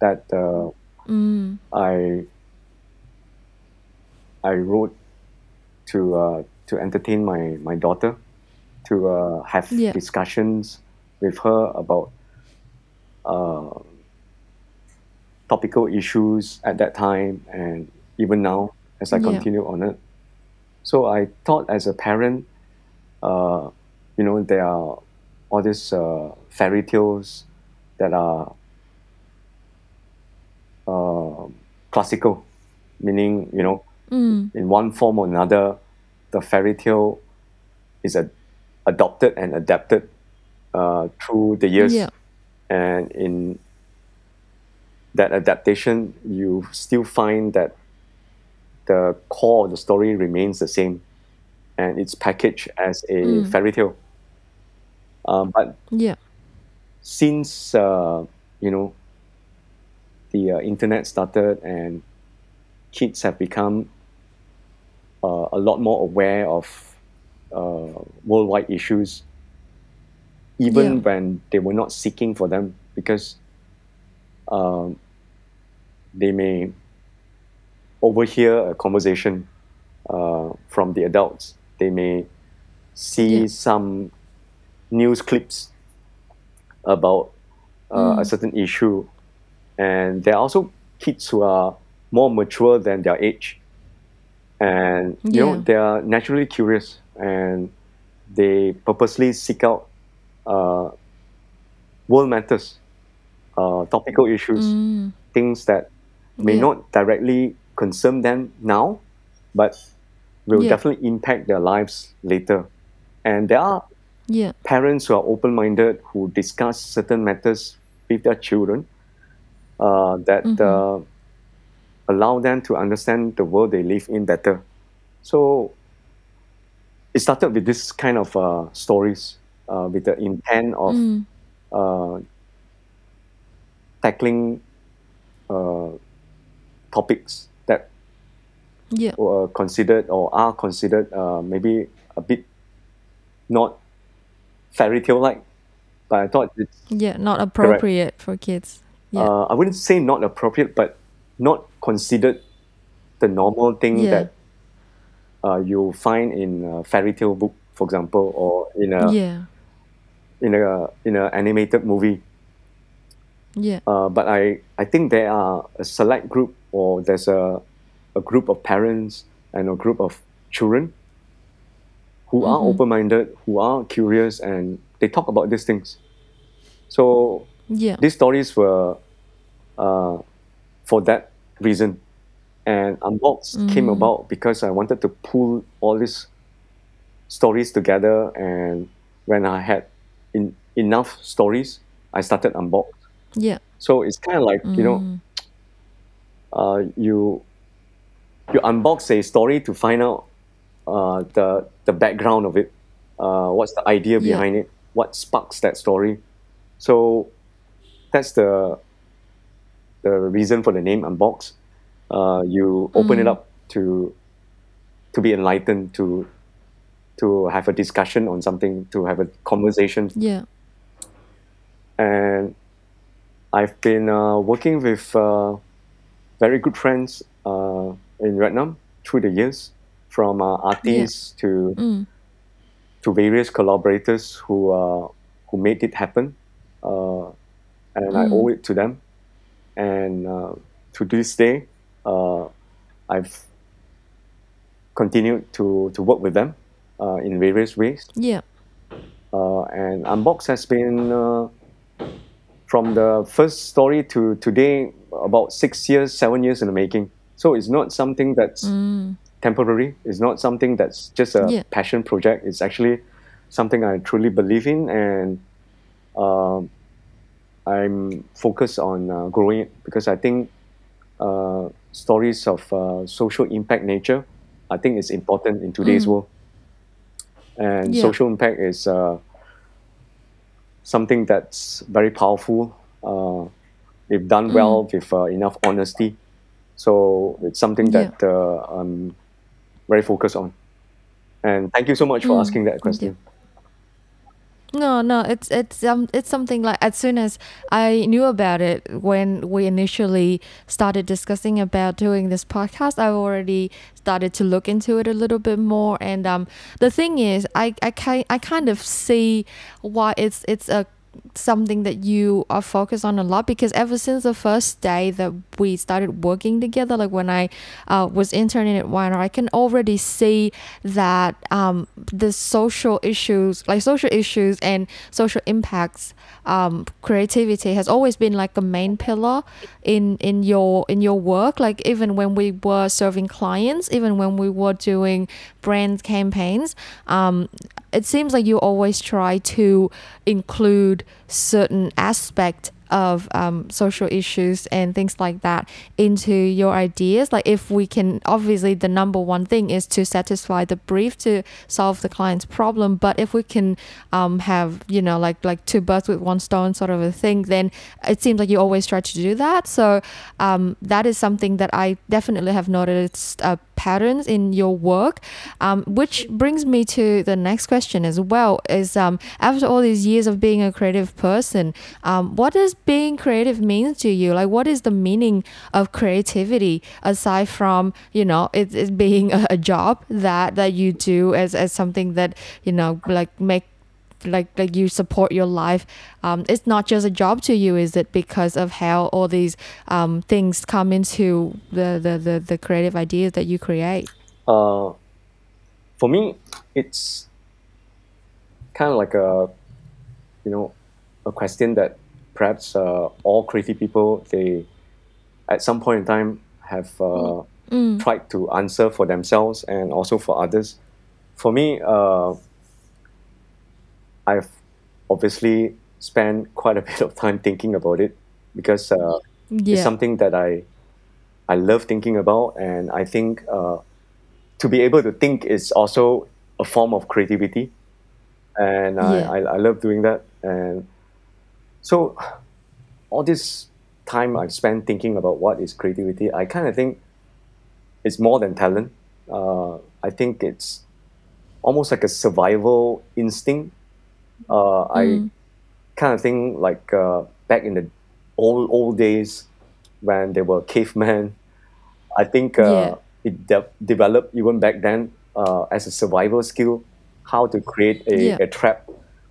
that uh, Mm, I I wrote to uh, to entertain my, my daughter, to uh, have Yeah. discussions with her about uh, topical issues at that time and even now as I Yeah. continue on it. So I thought as a parent, uh, you know, there are all these uh, fairy tales that are uh, classical, meaning, you know, mm, in one form or another, the fairy tale is a, adopted and adapted uh, through the years, Yeah. and in that adaptation, you still find that the core of the story remains the same, and it's packaged as a Mm. fairy tale. Um, but Yeah. since uh, you know the uh, internet started and kids have become uh, a lot more aware of uh, worldwide issues, even Yeah. when they were not seeking for them, because um, they may overhear a conversation uh, from the adults. They may see Yeah. some news clips about uh, a Mm. certain issue, and there are also kids who are more mature than their age, and you know they are naturally curious and they purposely seek out uh, world matters, uh, topical issues, Mm. things that may Yeah. not directly concern them now, but will Yeah. definitely impact their lives later. And there are Yeah. parents who are open-minded who discuss certain matters with their children uh, that Mhm. uh, allow them to understand the world they live in better. So it started with this kind of uh, stories uh, with the intent of Mm. uh, tackling uh, topics that Yeah. were considered or are considered uh, maybe a bit not fairy tale like, but I thought it's Yeah. Not appropriate for kids. Yeah. uh, I wouldn't say not appropriate, but not considered the normal thing Yeah. that uh, you find in a fairy tale book, for example, or in a yeah. in a in an animated movie. Yeah. Uh, but I, I think there are a select group or there's a, a group of parents and a group of children who are Mhm. open-minded, who are curious, and they talk about these things. So Yeah. these stories were uh, for that reason. And Unbox came Mm. about because I wanted to pull all these stories together. And when I had in, enough stories, I started Unbox. Yeah. So it's kind of like, you know, Mm. uh, you you unbox a story to find out uh, the the background of it, uh, what's the idea behind it, what sparks that story. So that's the the reason for the name unbox. Uh, you open it Mm. up to to be enlightened, to to have a discussion on something, to have a conversation Yeah. and I've been uh, working with uh, very good friends uh, in Vietnam through the years, from uh, artists to Mm. to various collaborators who uh, who made it happen, uh, and I Mm. owe it to them. And uh, to this day, uh, I've continued to to work with them uh, in various ways. Yeah. Uh, and Unbox has been uh, from the first story to today about six years, seven years in the making. So it's not something that's Mm. Temporary. It's not something that's just a Yeah. passion project. It's actually something I truly believe in, and um, I'm focused on uh, growing it because I think uh, stories of uh, social impact nature, I think it's important in today's Mm. world. And Yeah. social impact is uh, something that's very powerful uh, if done Mm. well with uh, enough honesty. So it's something Yeah. that uh, I'm very focused on. And thank you so much for Mm. asking that question. No, no, it's it's um it's something like as soon as I knew about it when we initially started discussing about doing this podcast, I already started to look into it a little bit more. And um, the thing is, I I I kind of see why it's it's a something that you are focused on a lot because ever since the first day that we started working together like when i uh, was interning at Weiner, i can already see that um, the social issues like social issues and social impacts um, creativity has always been like a main pillar in in your in your work. Like even when we were serving clients even when we were doing brand campaigns, um, it seems like you always try to include certain aspect of um, social issues and things like that into your ideas. Like if we can obviously the number one thing is to satisfy the brief to solve the client's problem. But if we can um, have you know like like two birds with one stone sort of a thing then it seems like you always try to do that. So um, that is something that i definitely have noticed uh, patterns in your work. Um, which brings me to the next question as well is um, after all these years of being a creative person um, what does being creative means to you? Like what is the meaning of creativity aside from you know it, it being a, a job that that you do as, as something that you know like make like like you support your life? Um, it's not just a job to you is it? Because of how all these um, things come into the, the, the, the creative ideas that you create. Uh, for me it's kind of like a you know a question that perhaps uh, all creative people they at some point in time have uh, mm. tried to answer for themselves and also for others for me uh, I've obviously spent quite a bit of time thinking about it because uh, yeah it's something that I I love thinking about, and I think uh, to be able to think is also a form of creativity, and I, I, I love doing that. And so, all this time I've spent thinking about what is creativity, I kind of think it's more than talent. Uh, I think it's almost like a survival instinct uh, I mm. kind of think like uh, back in the old old days when they were cavemen. I think uh, yeah it de- developed even back then uh, as a survival skill, how to create yeah a, a trap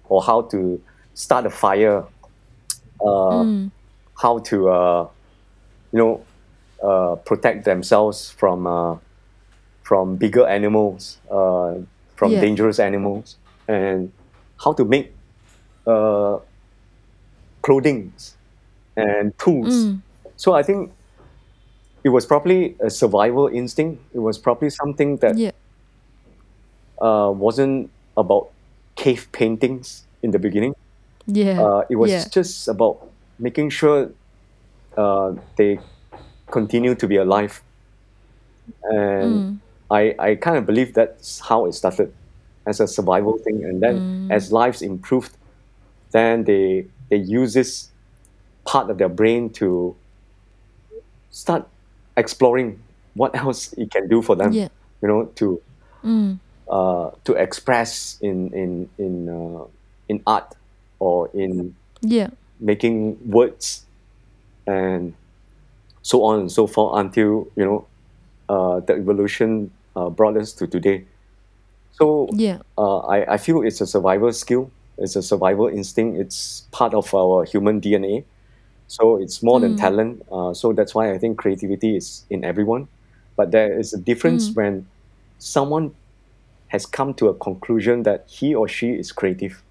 or how to start a fire, uh, mm. how to uh, you know uh, protect themselves from uh, from bigger animals, uh, from yeah dangerous animals, and how to make uh, clothing and tools. mm. So I think it was probably a survival instinct. It was probably something that yeah uh, wasn't about cave paintings in the beginning. Yeah Uh, it was yeah just about making sure uh, they continue to be alive. And mm. I, I kind of believe that's how it started as a survival thing. And then Mm. as lives improved, then they they use this part of their brain to start exploring what <laughs> else it can do for them. yeah You know, to mm. uh, to express in in in uh, in art or in yeah making words and so on and so forth until you know uh, the evolution uh, brought us to today. So yeah uh, I, I feel it's a survival skill. It's a survival instinct. It's part of our human DNA. So it's more than mm. talent. Uh, so that's why I think creativity is in everyone. But there is a difference Mm. when someone has come to a conclusion that he or she is creative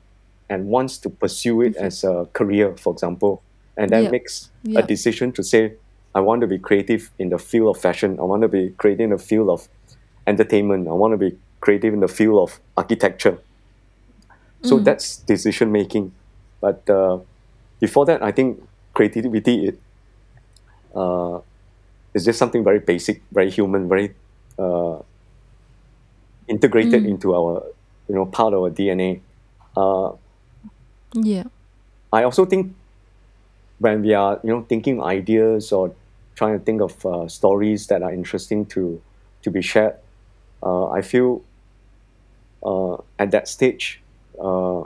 and wants to pursue it okay as a career, for example, and then yeah makes a decision to say, I want to be creative in the field of fashion. I want to be creative in the field of entertainment. I want to be creative in the field of architecture. So mm. that's decision making. But uh, before that, I think creativity it, uh, is just something very basic, very human, very uh, integrated Mm. into our, you know, part of our DNA. Uh, yeah I also think when we are, you know, thinking ideas or trying to think of uh, stories that are interesting to to be shared, uh, I feel uh, at that stage uh,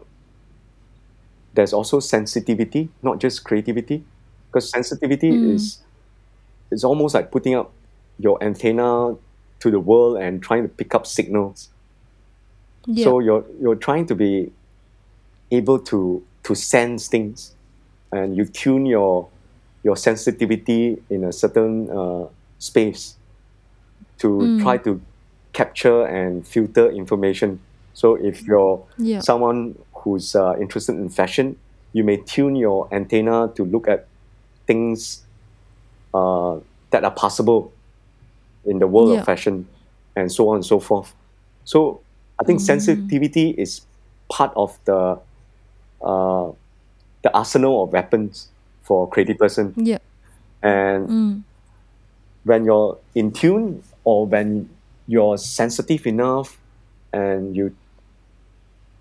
there's also sensitivity, not just creativity, because sensitivity mm. is is almost like putting up your antenna to the world and trying to pick up signals. yeah So you're you're trying to be able to to sense things, and you tune your your sensitivity in a certain uh, space to try mm. to capture and filter information. So if you're yeah someone who's uh, interested in fashion, you may tune your antenna to look at things uh, that are possible in the world of fashion, and so on and so forth. So I think Mm. sensitivity is part of the uh, the arsenal of weapons for a creative person. Yeah. And Mm. when you're in tune or when you're sensitive enough and you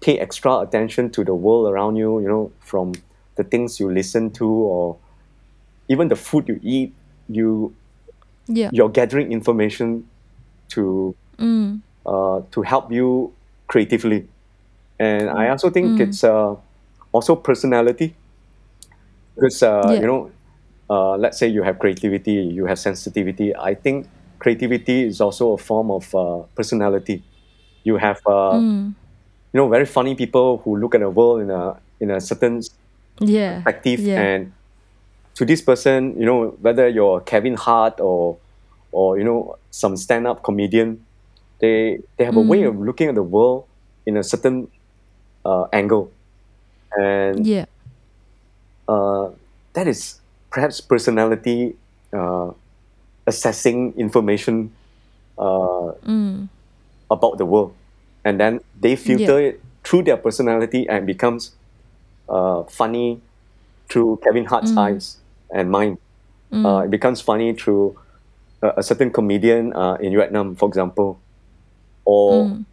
pay extra attention to the world around you, you know, from the things you listen to or even the food you eat, you Yeah. you're gathering information to Mm. uh, to help you creatively. And I also think Mm. it's uh, also personality because uh, Yeah. you know, uh, let's say you have creativity, you have sensitivity. I think creativity is also a form of uh, personality. You have uh, Mm. you know very funny people who look at the world in a in a certain Yeah. perspective Yeah. and to this person you know whether you're kevin hart or or you know some stand-up comedian they they have a way Mm. of looking at the world in a certain uh, angle and Yeah. uh, that is perhaps personality uh, assessing information uh, Mm. about the world and then they filter it through their personality and becomes uh, funny through kevin hart's Mm. eyes and mine Mm. uh, it becomes funny through a, a certain comedian uh, in vietnam for example or Mm.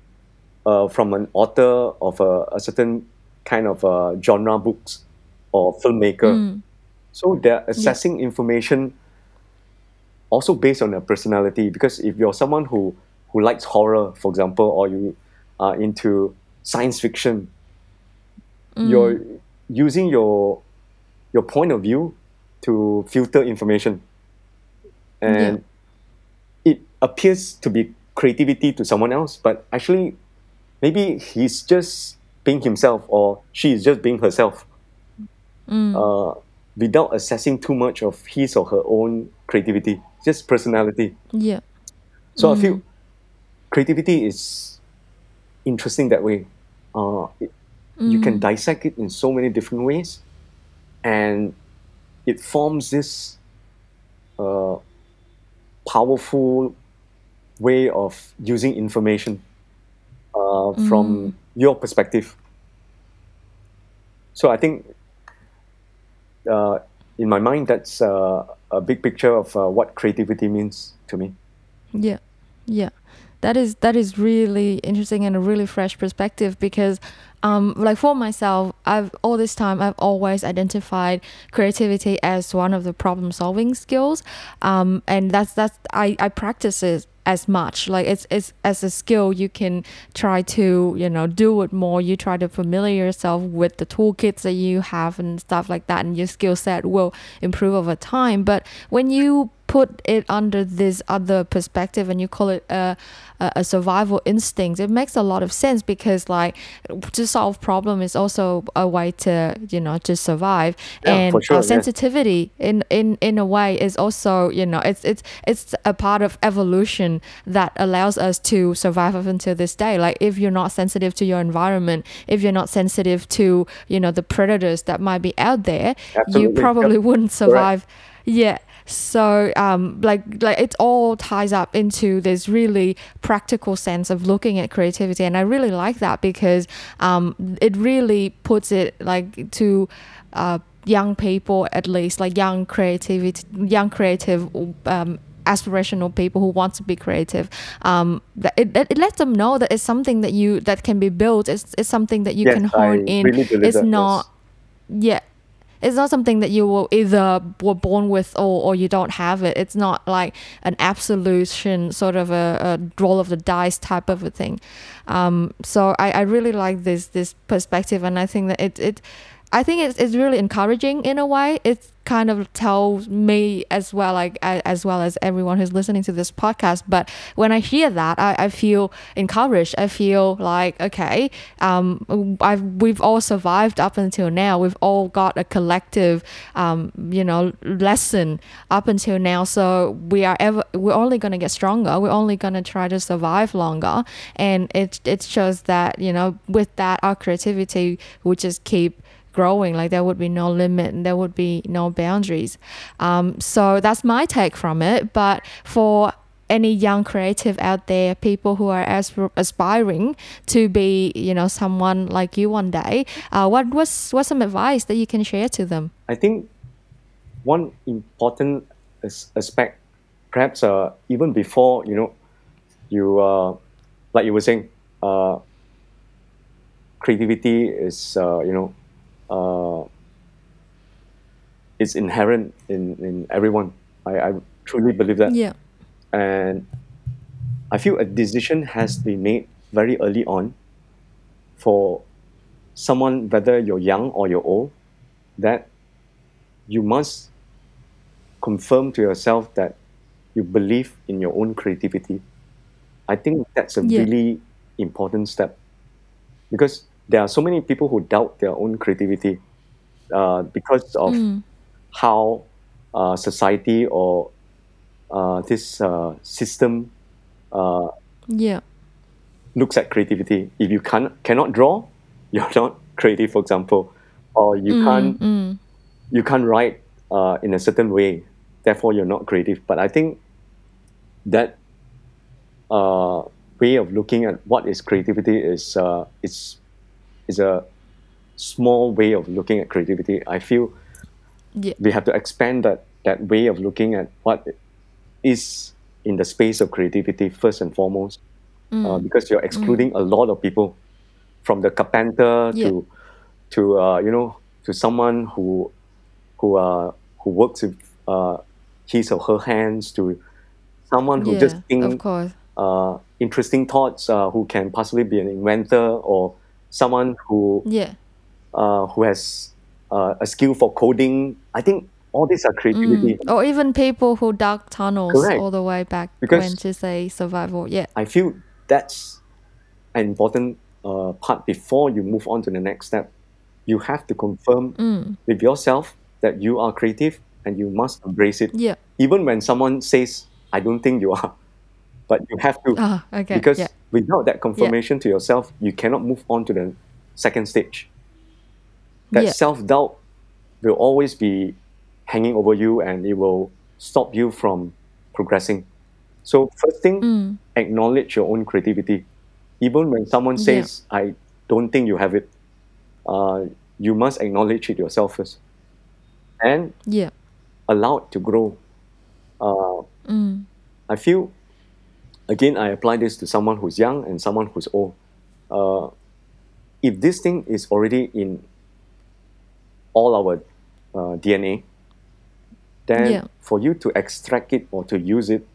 uh, from an author of a, a certain kind of uh, genre books or filmmaker Mm. so they're assessing information also based on their personality because if you're someone who who likes horror for example or you are into science fiction Mm. you're using your your point of view to filter information and it appears to be creativity to someone else but actually maybe he's just being himself or she is just being herself Mm. uh, without assessing too much of his or her own creativity just personality Yeah. so i Mm. feel creativity is interesting that way uh, it, you can Mm. dissect it in so many different ways and it forms this uh, powerful way of using information uh, from Mm. Your perspective. So i think uh, in my mind that's uh, a big picture of uh, what creativity means to me. Yeah, yeah, that is that is really interesting and a really fresh perspective because, um, like for myself, I've all this time I've always identified creativity as one of the problem solving skills, um, and that's that's I I practice it as much. Like it's it's as a skill you can try to you know do it more. You try to familiar yourself with the toolkits that you have and stuff like that and your skill set will improve over time. But when you put it under this other perspective and you call it a, a, survival instinct it makes a lot of sense because like to solve problem is also a way to you know to survive. Yeah, and sure, yeah. sensitivity in, in in a way is also you know it's it's it's a part of evolution that allows us to survive up until this day. Like if you're not sensitive to your environment if you're not sensitive to you know the predators that might be out there Absolutely, you yep. probably wouldn't survive. Yeah so um like like it all ties up into this really practical sense of looking at creativity. And i really like that because um it really puts it like to uh young people at least like young creativity young creative um aspirational people who want to be creative um that it, it, lets them know that it's something that you that can be built. It's, it's something that you Yes, can I hone in. really it's that, yes. not yeah it's not something that you will either were born with or, or you don't have it. It's not like an absolution sort of a, a roll of the dice type of a thing. Um, so I, I really like this this perspective and i think that it, it i think it's, it's really encouraging in a way. It kind of tells me as well like as well as everyone who's listening to this podcast. But when i hear that i, I feel encouraged. I feel like okay um I've, we've all survived up until now. We've all got a collective um you know lesson up until now. So we are ever we're only to get stronger. We're only to try to survive longer. And it it shows that you know with that our creativity will just keep growing like there would be no limit and there would be no boundaries um, so that's my take from it but for any young creative out there, people who are asp- aspiring to be, you know, someone like you one day, uh, what was what's some advice that you can share to them? I think one important aspect, perhaps uh, even before you know, you uh, like you were saying, uh, creativity is uh, you know, uh, is inherent in in everyone. I, I truly believe that, Yeah. and I feel a decision has to be made very early on for someone, whether you're young or you're old, that you must confirm to yourself that you believe in your own creativity. I think that's a Yeah. really important step because there are so many people who doubt their own creativity uh, because of Mm. how uh, society or uh, this uh, system uh, Yeah. looks at creativity. If you can cannot draw, <laughs> you're not creative, for example, or you Mm, can't mm. you can't write uh, in a certain way, therefore you're not creative. But I think that uh, way of looking at what is creativity is uh, is a small way of looking at creativity. I feel Yeah. we have to expand that that way of looking at what is in the space of creativity first and foremost, uh, Mm. because you're excluding a lot of people from the carpenter Yeah. to to uh, you know to someone who who uh, who works with uh, his or her hands to someone who just Yeah. Of think course. uh, interesting thoughts uh, who can possibly be an inventor or someone who Yeah. uh, who has uh, a skill for coding. I think all these are creativity. Mm. Or even people who dug tunnels Correct. all the way back Because- when to say survival. Yeah. I feel that's an important uh, part before you move on to the next step. You have to confirm Mm. with yourself that you are creative and you must embrace it. Yeah. Even when someone says, I don't think you are, but you have to. Ah, okay. because yeah. Without that confirmation to yourself, you cannot move on to the second stage. That Yeah. self doubt will always be hanging over you and it will stop you from progressing. So, first thing, Mm. acknowledge your own creativity. Even when someone Yeah. says, I don't think you have it, uh, you must acknowledge it yourself first and Yeah. allow it to grow. Uh, Mm. I feel, again, I apply this to someone who's young and someone who's old. Uh, if this thing is already in all our uh, DNA, then Yeah. for you to extract it or to use it,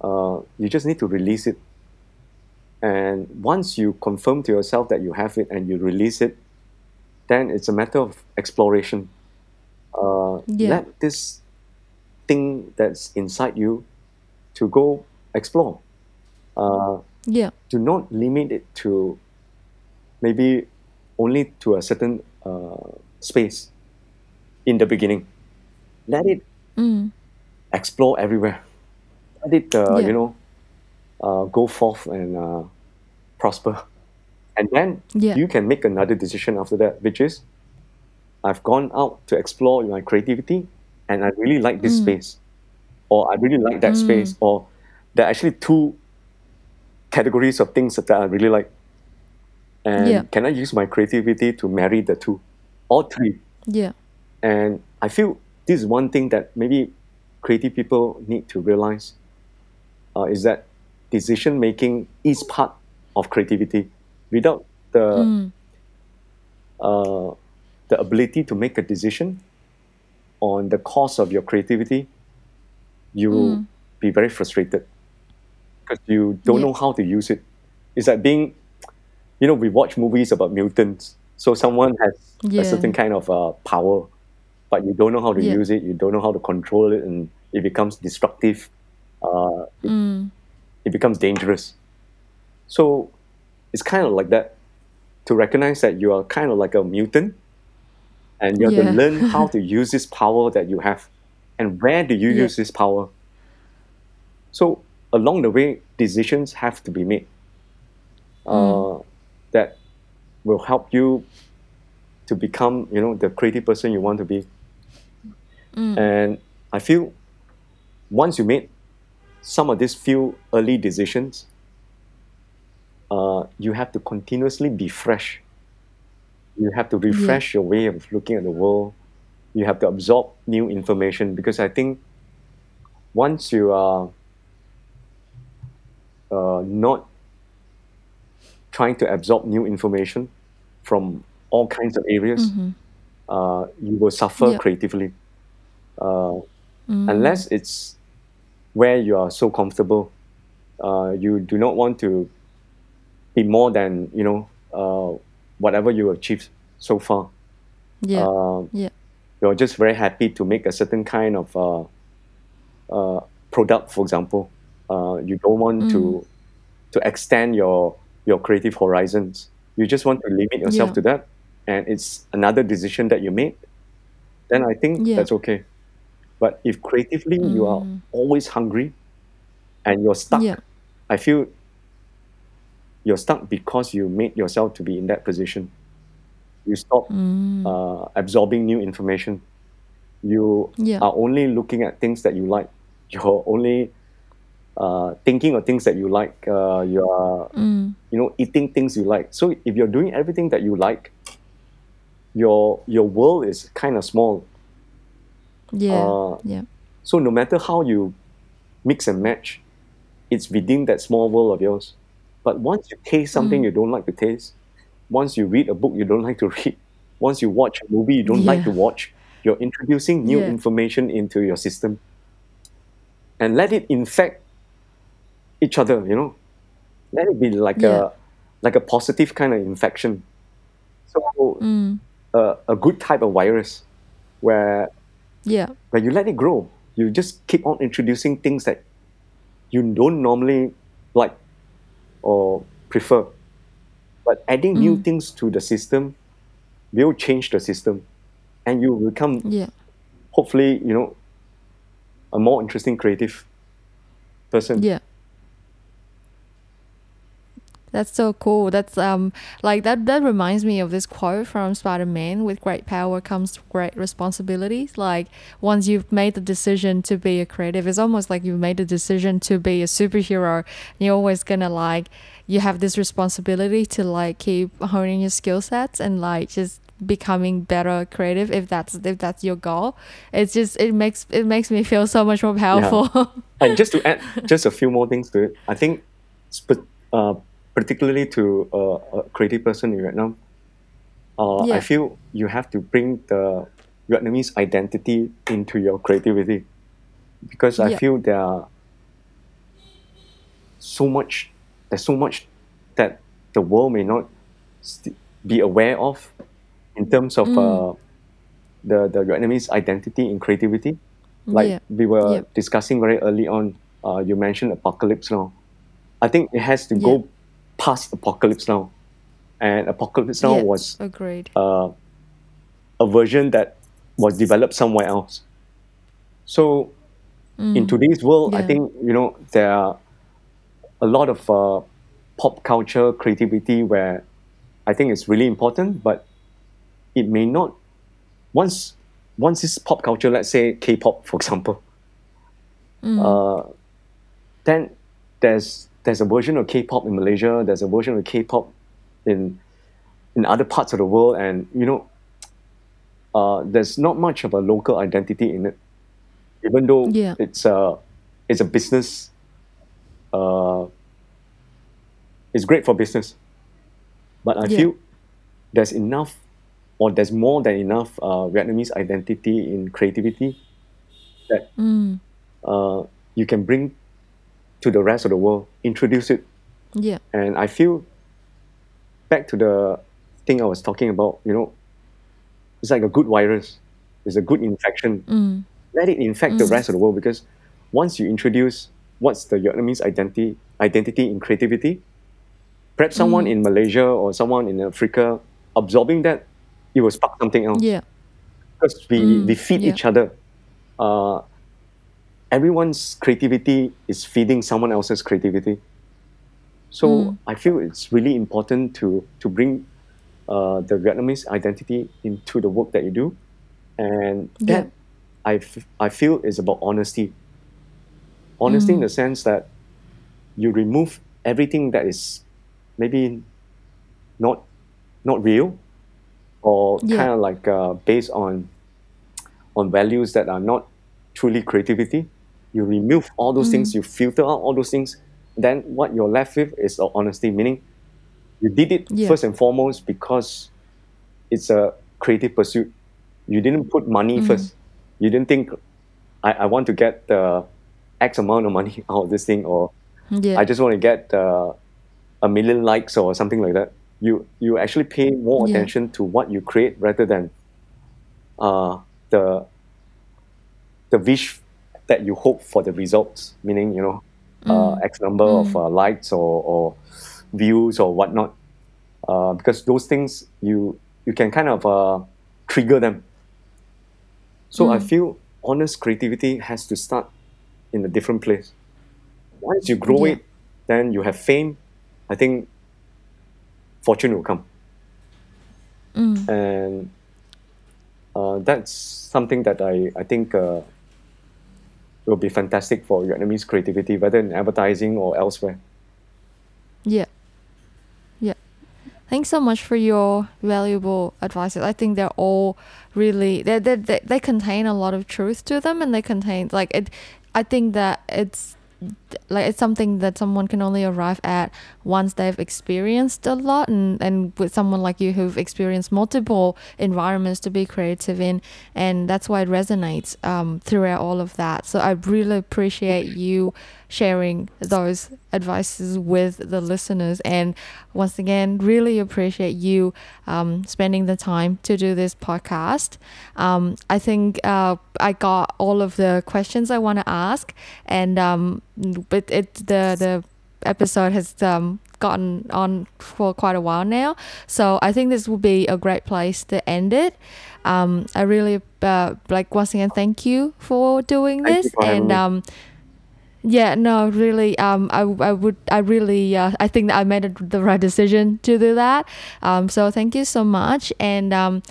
uh, you just need to release it. And once you confirm to yourself that you have it and you release it, then it's a matter of exploration. Uh, Yeah. Let this thing that's inside you to go explore. Uh, Yeah. do not limit it to maybe only to a certain uh, space in the beginning. Let it Mm. explore everywhere. Let it, uh, Yeah. you know, uh, go forth and uh, prosper. And then Yeah. you can make another decision after that, which is I've gone out to explore my creativity and I really like this Mm. space. Or I really like that Mm. space. Or there are actually two categories of things that I really like. And Yeah. can I use my creativity to marry the two? Or three? Yeah. And I feel this is one thing that maybe creative people need to realize uh, is that decision making is part of creativity. Without the Mm. uh, the ability to make a decision on the course of your creativity, you will Mm. be very frustrated because you don't Yeah. know how to use it. It's like being, you know, we watch movies about mutants. So someone has Yeah. a certain kind of uh, power, but you don't know how to Yeah. use it. You don't know how to control it, and it becomes destructive. Uh, it, Mm. it becomes dangerous. So it's kind of like that. To recognize that you are kind of like a mutant, and you have Yeah. to learn <laughs> how to use this power that you have, and where do you use this power. So along the way, decisions have to be made uh, that will help you to become, you know, the creative person you want to be. Mm. And I feel once you made some of these few early decisions, uh, you have to continuously be fresh. You have to Yeah. refresh your way of looking at the world. You have to absorb new information because I think once you are uh, not trying to absorb new information from all kinds of areas, Mhm. uh, you will suffer Yeah. creatively. Uh, Mm. unless it's where you are so comfortable, uh, you do not want to be more than you know uh, whatever you achieved so far. Yeah. Uh, Yeah. you're just very happy to make a certain kind of uh, uh, product, for example. Uh, you don't want Mm. to to extend your your creative horizons. You just want to limit yourself Yeah. to that, and it's another decision that you made. Then I think Yeah. that's okay. But if creatively you are Mm. always hungry and you're stuck, Yeah. I feel you're stuck because you made yourself to be in that position. You stop Mm. uh, absorbing new information. You Yeah. are only looking at things that you like. You're only uh, thinking of things that you like. Uh, you are, Mm. you know, eating things you like. So if you're doing everything that you like, your your world is kind of small. Yeah. Uh, Yeah. so no matter how you mix and match, it's within that small world of yours. But once you taste something Mm. you don't like to taste, once you read a book you don't like to <laughs> read, once you watch a movie you don't like to watch, you're introducing new Yeah. information into your system. And let it infect each other, you know. Let it be like Yeah. a like a positive kind of infection. So Mm. a, a good type of virus where Yeah. where you let it grow. You just keep on introducing things that you don't normally like or prefer. But adding new Mm. things to the system will change the system. And you will become, Yeah. hopefully, you know, a more interesting creative person. Yeah. That's so cool. That's um like that that reminds me of this quote from Spider-Man with great power comes great responsibilities. Like once you've made the decision to be a creative, it's almost like you've made the decision to be a superhero. You're always gonna like you have this responsibility to like keep honing your skill sets and like just becoming better creative if that's if that's your goal. It's just it makes it makes me feel so much more powerful. And just to add just a few more things to it, I think, sp- uh, particularly to uh, a creative person in Vietnam, uh, I feel you have to bring the Vietnamese identity into your creativity because I Yeah. feel there are so much, there's so much that the world may not st- be aware of in terms of Mm. uh, the, the Vietnamese identity in creativity. Like yeah. we were discussing very early on, uh, you mentioned apocalypse now. I think it has to Yeah. go past apocalypse now. And apocalypse now Yeah. was Agreed. uh, a version that was developed somewhere else. So in Mm. today's world, I think you know there are a lot of uh, pop culture creativity where I think it's really important, but it may not. Once once this pop culture, let's say K-pop, for example, Mm. uh, then there's there's a version of K-pop in Malaysia. There's a version of K-pop in in other parts of the world, and you know, <tsk> uh, there's not much of a local identity in it, even though Yeah. it's a it's a business. Uh, it's great for business, but I Yeah. feel there's enough, or there's more than enough uh, Vietnamese identity in creativity that Mm. uh, you can bring to the rest of the world, introduce it. Yeah. And I feel back to the thing I was talking about, you know, it's like a good virus. It's a good infection. Mm. Let it infect the Mm. rest of the world because once you introduce what's the Vietnamese identity identity in creativity, perhaps someone Mm. in Malaysia or someone in Africa absorbing that, it will spark something else. Yeah. Because we, Mm. we feed Yeah. each other. Uh, everyone's creativity is feeding someone else's creativity. So Mm. I feel it's really important to to bring uh, the Vietnamese identity into the work that you do, and Yeah. that I, f- I feel is about honesty. honesty in Mm. the sense that you remove everything that is maybe not not real or Yeah. kind of like uh, based on on values that are not truly creativity. You remove all those things, Mm. you filter out all those things. Then what you're left with is the honesty, meaning you did it Yeah. first and foremost because it's a creative pursuit. You didn't put money Mm. first. You didn't think I, I want to get the X amount of money <laughs> out of this thing or Yeah. I just want to get uh, a million likes or something like that. You you actually pay more Yeah. attention to what you create rather than uh, the the wish that you hope for the results. Meaning, you know, uh, Mm. X number of Mm. uh, likes or, or views or whatnot. Uh, because those things you you can kind of uh, trigger them. So I Mm. feel honest creativity has to start in a different place. Once you grow Yeah. it, then you have fame. I think fortune will come, Mm. and uh, that's something that I I think uh, will be fantastic for Vietnamese creativity, whether in advertising or elsewhere. Yeah. Yeah. Thanks so much for your valuable advices. I think they're all really they they they, they contain a lot of truth to them and they contain like it I think that it's like it's something that someone can only arrive at once they've experienced a lot and, and with someone like you who've experienced multiple environments to be creative in and that's why it resonates um, throughout all of that. So i really appreciate you sharing those advices with the listeners and once again really appreciate you um, spending the time to do this podcast. Um, i think uh, i got all of the questions i want to ask and um, but it the the episode has um, gotten on for quite a while now. So i think this will be a great place to end it. Um, i really uh, like once again thank you for doing Thank this. and um, yeah no really um I, I would i really uh, i think that i made it the right decision to do that. Um so thank you so much. And um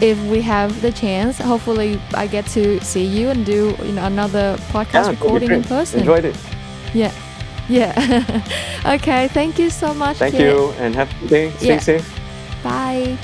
if we have the chance hopefully i get to see you and do you know another podcast Yeah, recording in person. Enjoyed it. Yeah yeah <laughs> okay thank you so much Thank Kit. you, and have a good day. Stay Yeah. safe. bye